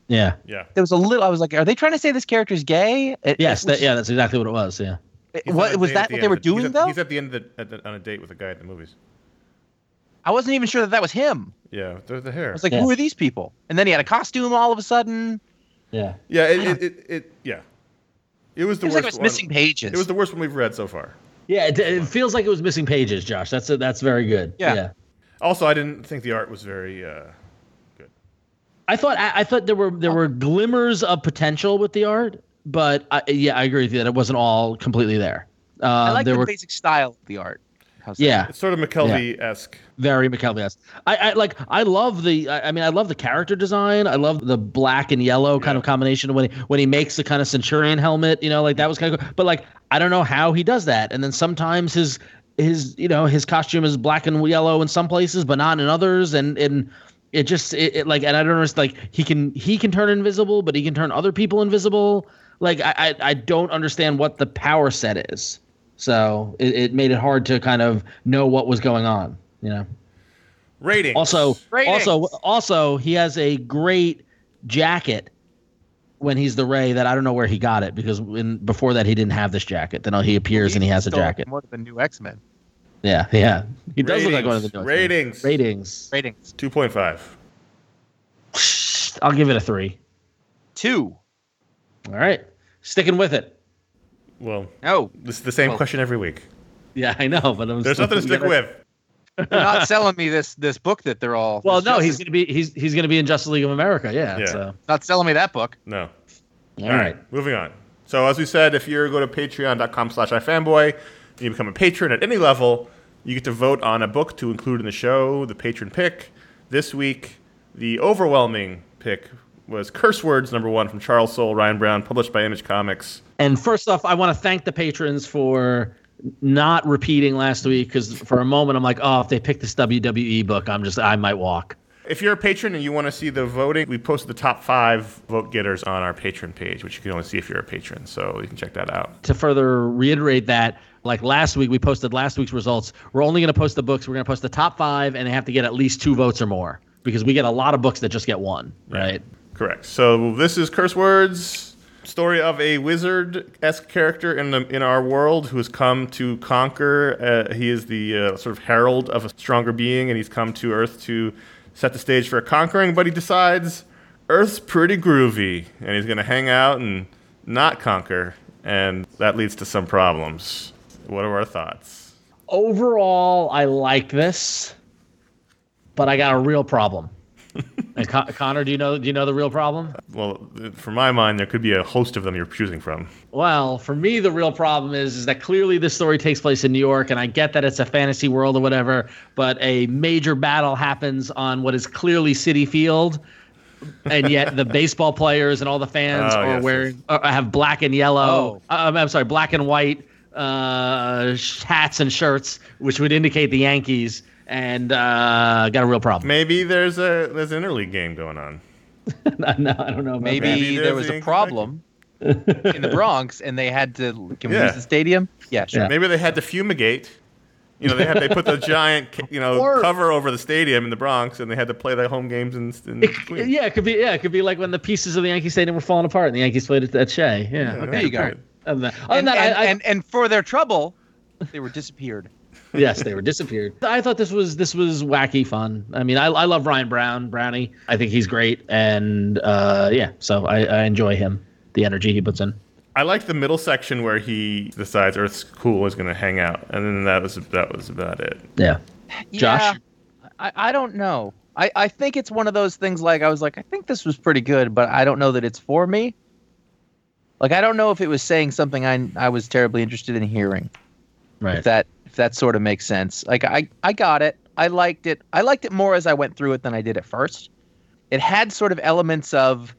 yeah. Yeah. There was a little. I was like, are they trying to say this character's gay? It- Yes. it That, yeah. That's exactly what it was. Yeah. He's what was that? the What they were of the- he's doing at, though? He's at the end of the, at the, on a date with a guy at the movies. I wasn't even sure that that was him. Yeah, the, the hair. I was like, Yeah. who are these people? And then he had a costume all of a sudden. Yeah. yeah, it, it, it, it yeah. It was the It was worst. like it was one. missing pages. It was the worst one we've read so far. Yeah. It, it feels like it was missing pages, Josh. That's that's very good. Yeah. yeah. Also, I didn't think the art was very. Uh, good. I thought I, I thought there were there were glimmers of potential with the art, but I, yeah, I agree with you that it wasn't all completely there. Uh, I like there the were basic style of the art. How's that? yeah. it's sort of McKelvie esque. Very McKelvie. I, I like. I love the. I, I mean, I love the character design. I love the black and yellow kind Yeah. of combination when he when he makes the kind of Centurion helmet. You know, like that was kind of. Cool. But like, I don't know how he does that. And then sometimes his his you know his costume is black and yellow in some places, but not in others. And and it just it, it like and I don't understand. Like he can he can turn invisible, but he can turn other people invisible. Like I I, I don't understand what the power set is. So it, it made it hard to kind of know what was going on. You know. Ratings. Also, Ratings. also, also, he has a great jacket when he's the Ray that I don't know where he got it because in, before that he didn't have this jacket. Then he appears and he has a jacket. from One of the new X Men Yeah, yeah. He does look like one of the new ratings. newest ratings. ratings. Two point five. I'll give it a three. Two. All right, sticking with it. Well, No, this is the same Well- question every week. Yeah, I know, but I'm There's still- nothing to stick gotta- with. they're not selling me this this book that they're all. Well, this no, he's gonna be he's he's gonna be in Justice League of America. Yeah. Yeah. So not selling me that book. No. all right. Moving on. So as we said, if you go to patreon.com slash ifanboy and you become a patron at any level, you get to vote on a book to include in the show, the patron pick. This week, the overwhelming pick was Curse Words number one from Charles Soule, Ryan Browne, published by Image Comics. And first off, I want to thank the patrons for not repeating last week because for a moment I'm like, oh, if they pick this WWE book, I'm just I might walk. If you're a patron and you want to see the voting, we posted the top five vote getters on our patron page, which you can only see if you're a patron. So you can check that out. To further reiterate that, like last week, we posted last week's results. We're only going to post the books. We're going to post the top five, and they have to get at least two votes or more because we get a lot of books that just get one, right? Correct. So this is Curse Words. story of a wizard esque character in the in our world who has come to conquer. Uh, he is the uh, sort of herald of a stronger being, and he's come to Earth to set the stage for a conquering. But he decides Earth's pretty groovy, and he's going to hang out and not conquer, and that leads to some problems. What are our thoughts? Overall, I like this, but I got a real problem. And Con- Conor, do you know do you know the real problem? Well, for my mind, there could be a host of them you're choosing from. Well, for me, the real problem is is that clearly this story takes place in New York, and I get that it's a fantasy world or whatever, but a major battle happens on what is clearly Citi Field, and yet the baseball players and all the fans Oh, are yes, wearing uh, have black and yellow. Uh, I'm sorry, black and white uh, sh- hats and shirts, which would indicate the Yankees, and uh, got a real problem. Maybe there's a there's an interleague game going on. no, I don't know. Maybe. Maybe there was the a problem in the Bronx, and they had to. Can we use the stadium? Yeah, sure. Yeah. Maybe they had to fumigate. You know, they had they put the giant you know Or- cover over the stadium in the Bronx, and they had to play their home games in, in Queens. Yeah, it could be. Yeah, it could be like when the pieces of the Yankee Stadium were falling apart and the Yankees played at, at Shea. Yeah, okay. There you go. Right. Other than that, And, and, I, I, and, and for their trouble, they were disappeared. Yes, they were disappeared. I thought this was this was wacky fun. I mean, I, I love Ryan Browne, Brownie. I think he's great, and uh, yeah, so I, I enjoy him, the energy he puts in. I like the middle section where he decides Earth's cool is going to hang out, and then that was that was about it. Yeah, Josh? Yeah, I, I don't know. I, I think it's one of those things like I was like, I think this was pretty good, but I don't know that it's for me. Like I don't know if it was saying something I I was terribly interested in hearing. right. If that if that sort of makes sense. Like I I got it. I liked it. I liked it more as I went through it than I did at first. It had sort of elements of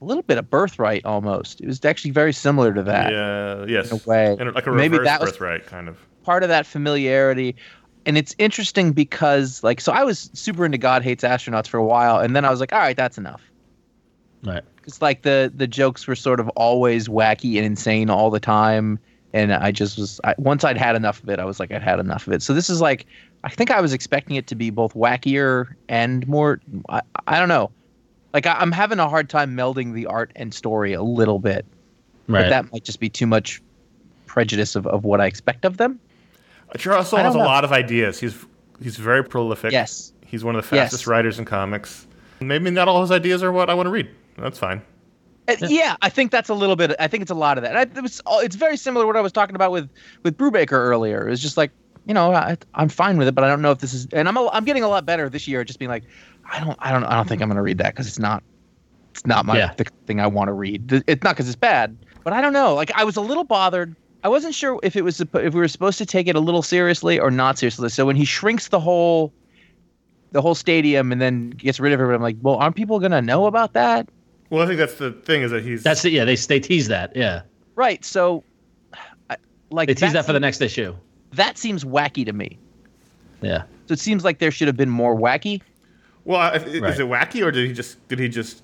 a little bit of birthright almost. It was actually very similar to that. Yeah, yes, in a way. And like a Maybe reverse that was- birthright kind of. part of that familiarity and it's interesting because like so i was super into god hates astronauts for a while and then i was like all right that's enough Right. because like the the jokes were sort of always wacky and insane all the time and i just was I, once i'd had enough of it i was like i'd had enough of it so this is like i think i was expecting it to be both wackier and more i, I don't know like I, i'm having a hard time melding the art and story a little bit Right. but that might just be too much prejudice of, of what i expect of them Charles I has a lot of ideas. He's he's very prolific. Yes. He's one of the Yes. fastest writers in comics. Maybe not all his ideas are what I want to read. That's fine. Uh, Yeah, I think that's a little bit. I think it's a lot of that. I, it was. It's very similar to what I was talking about with with Brubaker earlier. It was just like, you know, I, I'm fine with it, but I don't know if this is. And I'm a, I'm getting a lot better this year. at Just being like, I don't I don't I don't think I'm gonna read that because it's not it's not my Yeah. the thing I want to read. It's not because it's bad, but I don't know. Like I was a little bothered. I wasn't sure if it was if we were supposed to take it a little seriously or not seriously. So when he shrinks the whole the whole stadium and then gets rid of it, I'm like, well, aren't people gonna know about that? Well, I think that's the thing is that he's That's it. Yeah, they they tease that. Yeah, Right. So, I, like they tease that for the next issue. That seems wacky to me. Yeah. So it seems like there should have been more wacky. well. I- Is Right. it wacky or did he just did he just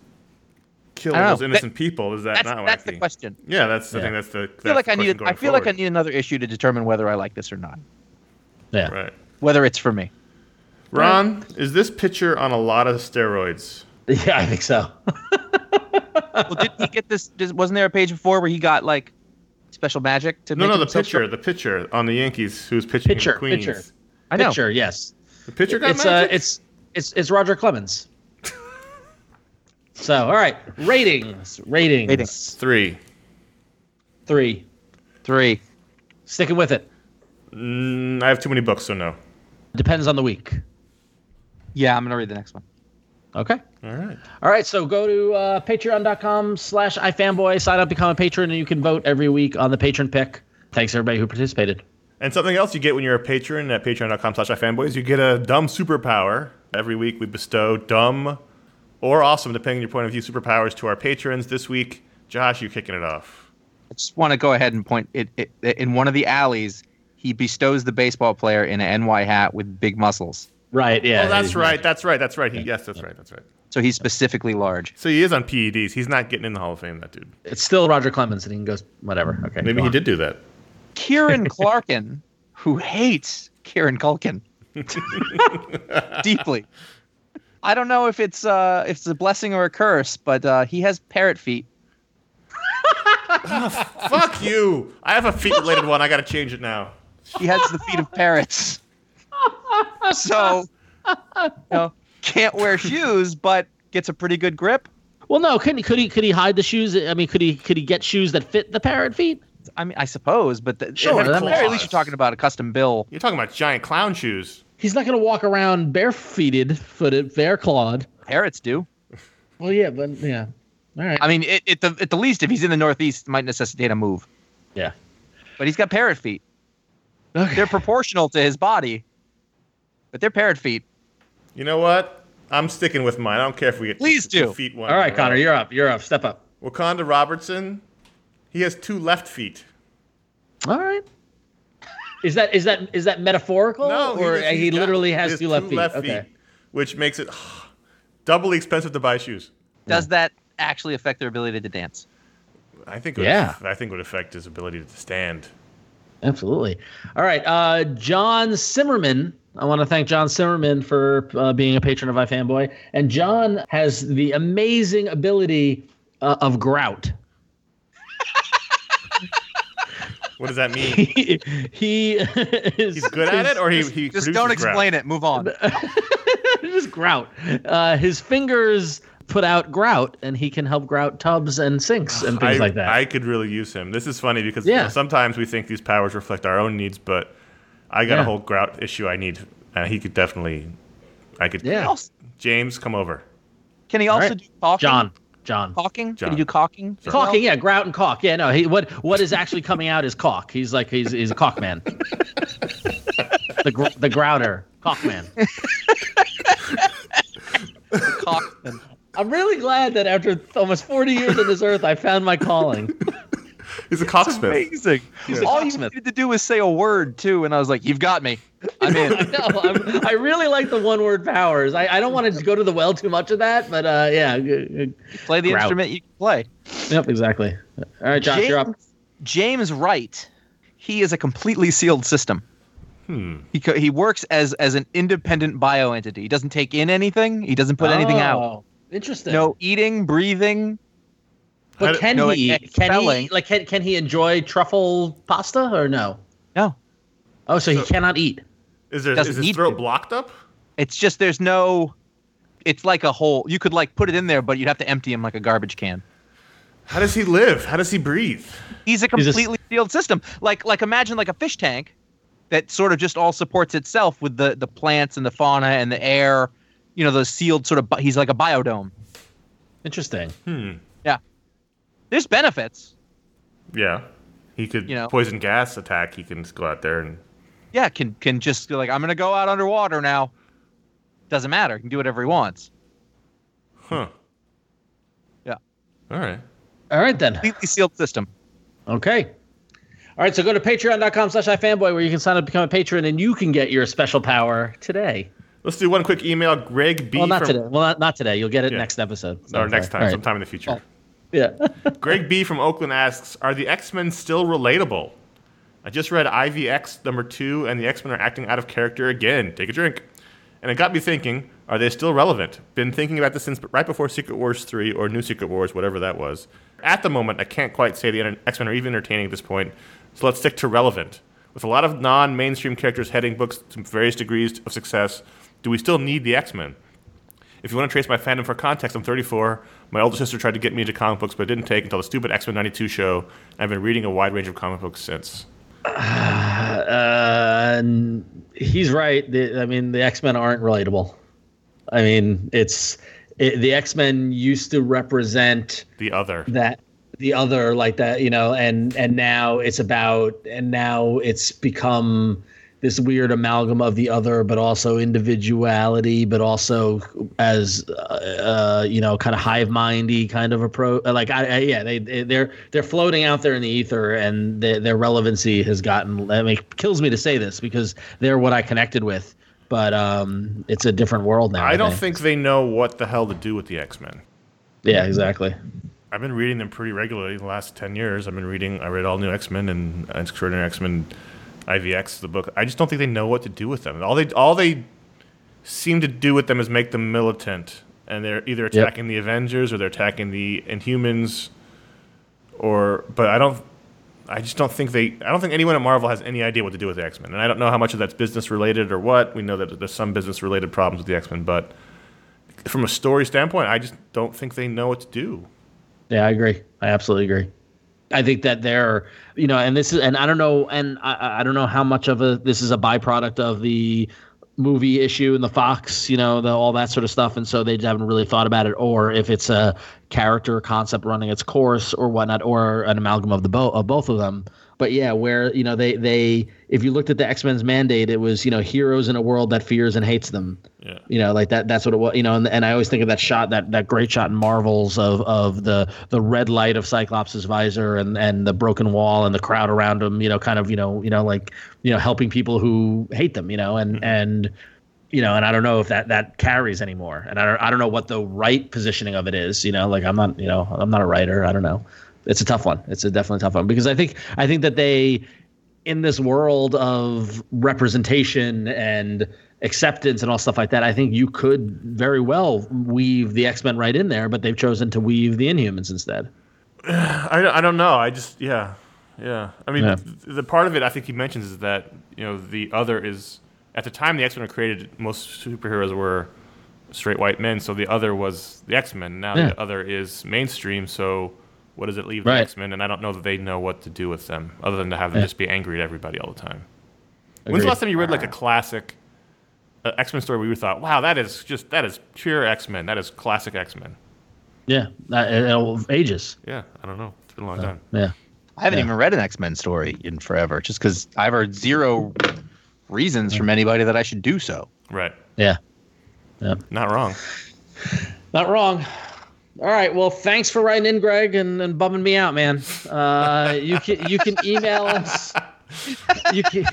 kill I those know. innocent people? Is that That's not wacky? that's the question. Yeah, that's the Yeah. think that's the. I feel like I need. I feel like I need another issue to determine whether I like this or not. Yeah. Right. Whether it's for me. Ron, is this picture on a lot of steroids? Yeah, I think so. Well, did he get this? Wasn't there a page before where he got like special magic to No, make no, the himself pitcher, strong? the pitcher on the Yankees who's pitching Pitcher, the Queens. pitcher. I know. Picture, yes. The pitcher got It's uh, magic? it's it's it's Roger Clemens. so, all right, ratings, ratings, Ratings. three. three. Three. Sticking with it. Mm, I have too many books, so no. Depends on the week. Yeah, I'm gonna read the next one. Okay. All right. All right, so go to uh, patreon.com slash ifanboy, sign up, become a patron, and you can vote every week on the patron pick. Thanks, everybody who participated. And something else you get when you're a patron at patreon.com slash ifanboys, you get a dumb superpower. Every week we bestow dumb or awesome, depending on your point of view, superpowers to our patrons. This week, Josh, you're kicking it off. I just want to go ahead and point it, it in one of the alleys. He bestows the baseball player in an NY hat with big muscles. Right, yeah. oh, that's right. magic. That's right. That's right. He, yes, that's right. That's right. So he's specifically large. So he is on PEDs. He's not getting in the Hall of Fame, that dude. It's still Roger Clemens, and he can go, whatever. Okay. Maybe he on. did do that. Kieran Clarkin, who hates Kieran Culkin deeply. I don't know if it's uh if it's a blessing or a curse, but uh, he has parrot feet. Fuck you! I have a feet related one. I got to change it now. He has the feet of parrots. So, you know, can't wear shoes, but gets a pretty good grip. Well, no, could he could he could he hide the shoes? I mean, could he could he get shoes that fit the parrot feet? I mean, I suppose, but the, Sure, at the that very least, you're talking about a custom bill. You're talking about giant clown shoes. He's not going to walk around barefooted, footed, bare clawed. Parrots do. Well, yeah, but yeah, all right. I mean, it, at the at the least, if he's in the Northeast, it might necessitate a move. yeah. But he's got parrot feet. Okay. They're proportional to his body, but they're parrot feet. You know what? I'm sticking with mine. I don't care if we get Please two do. feet one. All right, in a row. Conor, you're up. You're up. Step up. Wakanda Robertson. He has two left feet. All right. Is that is that is that metaphorical, No, or he, he's got- literally he has two left feet? okay. which makes it doubly expensive to buy shoes. Does that actually affect their ability to dance? I think. It would, Yeah. I think it would affect his ability to stand. Absolutely. All right. Uh, John Zimmerman. I want to thank John Zimmerman for uh, being a patron of iFanboy. And John has the amazing ability uh, of grout. What does that mean? he, he is He's good at it, or he he Just don't grout? explain it. Move on. just grout. Uh, his fingers put out grout, and he can help grout tubs and sinks and things I, like that. I could really use him. This is funny because you know, sometimes we think these powers reflect our own needs, but I got a whole grout issue I need, and he could definitely. I could. Yeah. Also- James, come over. Can he also right. do caulking? John. John. Caulking? John. Can he do caulking? as well? Caulking, yeah, grout and caulk. Yeah, no, he what what is actually coming out is caulk. He's like he's he's a caulk man. the gr- the grouter, caulk man. Caulk- I'm really glad that after almost 40 years on this earth, I found my calling. He's a cocksmith. Amazing. a All you cocksmith. needed to do was say a word too, and I was like, "You've got me. I'm I in." know. I'm, I really like the one word powers. I, I don't want to go to the well too much of that, but uh, yeah. g- g- play the Grout. instrument you can play. Yep, exactly. All right, Josh, you're up. James Wright, he is a completely sealed system. Hmm. He co- he works as as an independent bioentity. He doesn't take in anything. He doesn't put anything out. Oh, Interesting. No eating, breathing. But can no, he? like, Can he? Like, can, can he enjoy truffle pasta or no? No, Oh, so, he cannot eat. Is there Doesn't is his throat to. blocked up? it's just there's no. It's like a hole. You could like put it in there, but you'd have to empty him like a garbage can. How does he live? How does he breathe? He's a He's a s- completely sealed system. Like like imagine like a fish tank that sort of just all supports itself with the the plants and the fauna and the air. You know, the sealed sort of. He's like a biodome. Interesting. Hmm. There's benefits. Yeah. He could You know. poison gas attack. He can just go out there and Yeah, can can just be like I'm gonna go out underwater now. Doesn't matter. He can do whatever he wants. huh. Yeah. All right. All right then. Completely sealed system. Okay. All right, so go to patreon.com slash ifanboy where you can sign up to become a patron and you can get your special power today. Let's do one quick email. Greg B. well, not from, today. Well, not, not today. You'll get it Yeah. next episode. So, Or next time, right. sometime in the future. Oh. Yeah. Greg B. from Oakland asks, "Are the X Men still relatable?" I just read IVX number two, and the X Men are acting out of character again. Take a drink, and it got me thinking: Are they still relevant? Been thinking about this since right before Secret Wars three or New Secret Wars, whatever that was. At the moment, I can't quite say the X Men are even entertaining at this point. So let's stick to relevant. With a lot of non-mainstream characters heading books to various degrees of success, do we still need the X Men? If you want to trace my fandom for context, I'm 34. My older sister tried to get me into comic books, but it didn't take until the stupid X Men 92 show. I've been reading a wide range of comic books since. Uh, n- he's right. The, I mean, the X Men aren't relatable. I mean, it's it, the X Men used to represent The other. that the other like that, you know, and and now it's about and now it's become this weird amalgam of the other, but also individuality, but also as uh, uh, you know, kind of hive mindy kind of approach. Like, I, I yeah, they they- they're they're floating out there in the ether, and their their relevancy has gotten. I mean, it kills me to say this because they're what I connected with, but um, it's a different world now. I don't think they know what the hell to do with the X Men. Yeah, exactly. I've been reading them pretty regularly the last 10 years. I've been reading, I read all new X Men and Extraordinary X Men IVX, the book. I just don't think they know what to do with them. All they, all they seem to do with them is make them militant. And they're either attacking the Avengers or they're attacking the Inhumans or but I don't. I just don't think they. I don't think anyone at Marvel has any idea what to do with the X Men, and I don't know how much of that's business related or what. We know that there's some business related problems with the X Men, but from a story standpoint, I just don't think they know what to do. Yeah, I agree. I absolutely agree. I think that they're, you know, and this is, and I don't know, and I, I don't know how much of a this is a byproduct of the movie issue and the Fox, you know, the, all that sort of stuff, and so they haven't really thought about it, or if it's a character concept running its course or whatnot, or an amalgam of the both of both of them. But yeah, where you know they they if you looked at the X Men's mandate, it was you know heroes in a world that fears and hates them. Yeah. You know, like that. That's what it was. You know, and, and I always think of that shot, that that great shot in Marvels of of the the red light of Cyclops' visor and and the broken wall and the crowd around him. You know, kind of you know you know like you know helping people who hate them. You know, and and you know, and I don't know if that that carries anymore. And I don't I don't know what the right positioning of it is. You know, like I'm not you know I'm not a writer. I don't know. It's a tough one. It's a definitely tough one because I think I think that they in this world of representation and acceptance and all stuff like that, I think you could very well weave the X Men right in there, but they've chosen to weave the Inhumans instead. I, I don't know. I just yeah, yeah. I mean, Yeah. th- the part of it I think he mentions is that you know the other is at the time the X Men were created, most superheroes were straight white men, so the other was the X Men. Now Yeah. the other is mainstream, so what does it leave Right. the X Men? And I don't know that they know what to do with them, other than to have them Yeah. just be angry at everybody all the time. When's the last time you read like a classic uh, X Men story where you thought, "Wow, that is just that is pure X Men. That is classic X Men." Yeah, that, uh, ages. Yeah, I don't know. It's been a long time. Yeah. I haven't Yeah. even read an X Men story in forever, just because I've heard zero reasons from anybody that I should do so. Right. Yeah. Yeah. Not wrong. Not wrong. All right. Well, thanks for writing in, Greg, and, and bumming me out, man. Uh, you can you can email us. You can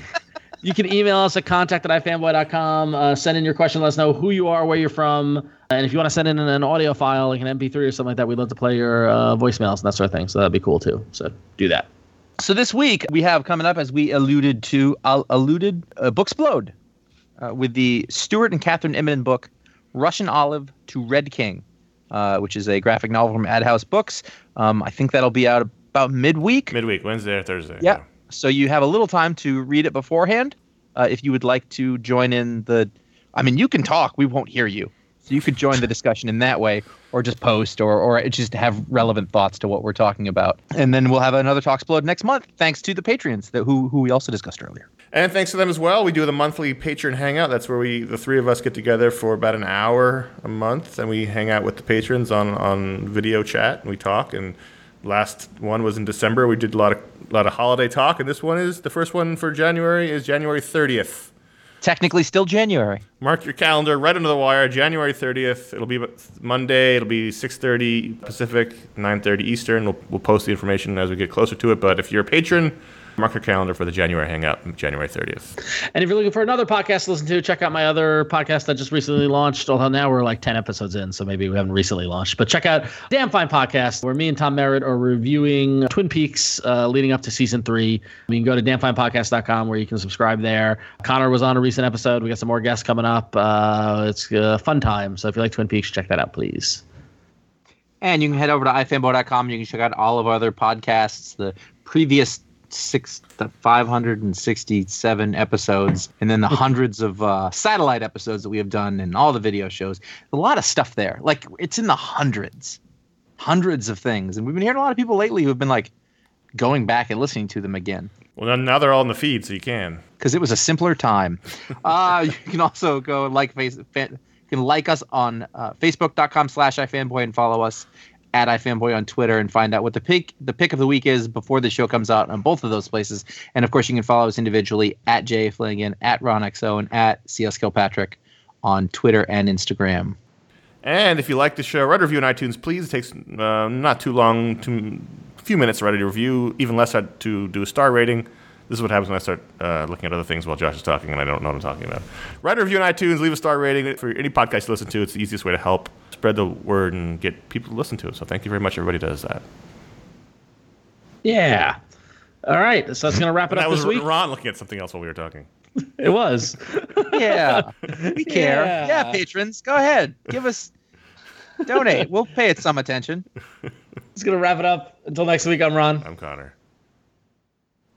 you can email us at contact at ifanboy.com. Uh, send in your question. Let us know who you are, where you're from, and if you want to send in an audio file, like an MP3 or something like that, we'd love to play your uh, voicemails and that sort of thing. So that'd be cool too. So do that. So this week we have coming up, as we alluded to, uh, alluded uh, Booksplode uh, with the Stuart and Kathryn Immonen book, Russian Olive to Red King, uh, which is a graphic novel from AdHouse Books. Um, I think that'll be out about midweek. Midweek, Wednesday or Thursday. Yeah. So you have a little time to read it beforehand. Uh, if you would like to join in the, I mean, you can talk. We won't hear you. So you could join the discussion in that way, or just post, or or just have relevant thoughts to what we're talking about. And then we'll have another Talksplode next month, thanks to the Patreons that who who we also discussed earlier. And thanks to them as well. We do the monthly patron hangout. That's where we, the three of us, get together for about an hour a month, and we hang out with the patrons on, on video chat and we talk. And last one was in December. We did a lot of a lot of holiday talk, and this one is the first one for January is January 30th. Technically, still January. Mark your calendar right under the wire. January 30th. It'll be Monday. It'll be 6:30 Pacific, 9:30 Eastern. We'll, we'll post the information as we get closer to it. But if you're a patron, mark your calendar for the January hangout, January 30th. And if you're looking for another podcast to listen to, check out my other podcast that just recently launched. Although now we're like 10 episodes in, so maybe we haven't recently launched. But check out Damn Fine Podcast, where me and Tom Merritt are reviewing Twin Peaks uh, leading up to season three. You can go to damnfinepodcast.com where you can subscribe there. Conor was on a recent episode. We got some more guests coming up. Uh, it's a fun time. So if you like Twin Peaks, check that out, please. And you can head over to ifanboy.com. You can check out all of our other podcasts, the previous six, the 567 episodes, and then the hundreds of uh, satellite episodes that we have done, and all the video shows. A lot of stuff there. Like it's in the hundreds, hundreds of things. And we've been hearing a lot of people lately who have been like going back and listening to them again Well, now- now they're all in the feed, so you can. because it was a simpler time. uh, you can also go like face. Fan, you can like us on uh, Facebook.com slash iFanboy and follow us at iFanboy on Twitter and find out what the pick the pick of the week is before the show comes out on both of those places. And of course, you can follow us individually at Jay Flanagan, at RonXO, and at CS Kilpatrick on Twitter and Instagram. And if you like the show, write a review on iTunes, please. It takes uh, not too long, to, a few minutes to write a review, even less to do a star rating. This is what happens when I start uh, looking at other things while Josh is talking and I don't know what I'm talking about. Write a review on iTunes, leave a star rating. For any podcast you listen to, it's the easiest way to help spread the word and get people to listen to it. So thank you very much, everybody does that. Yeah. All right. So that's going to wrap it that up was this week. That was Ron looking at something else while we were talking. It was. Yeah, we care. Yeah. yeah, patrons, go ahead, give us donate. We'll pay it some attention. It's gonna wrap it up. Until next week, I'm Ron. I'm Conor.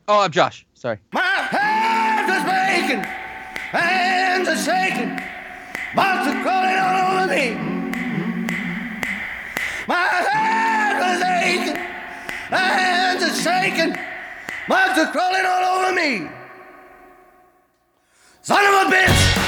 Oh, I'm Josh. Sorry. My hands are shaking, hands are shaking, are crawling all over me. My hands are shaking, hands are shaking, are crawling all over me. Son of a bitch!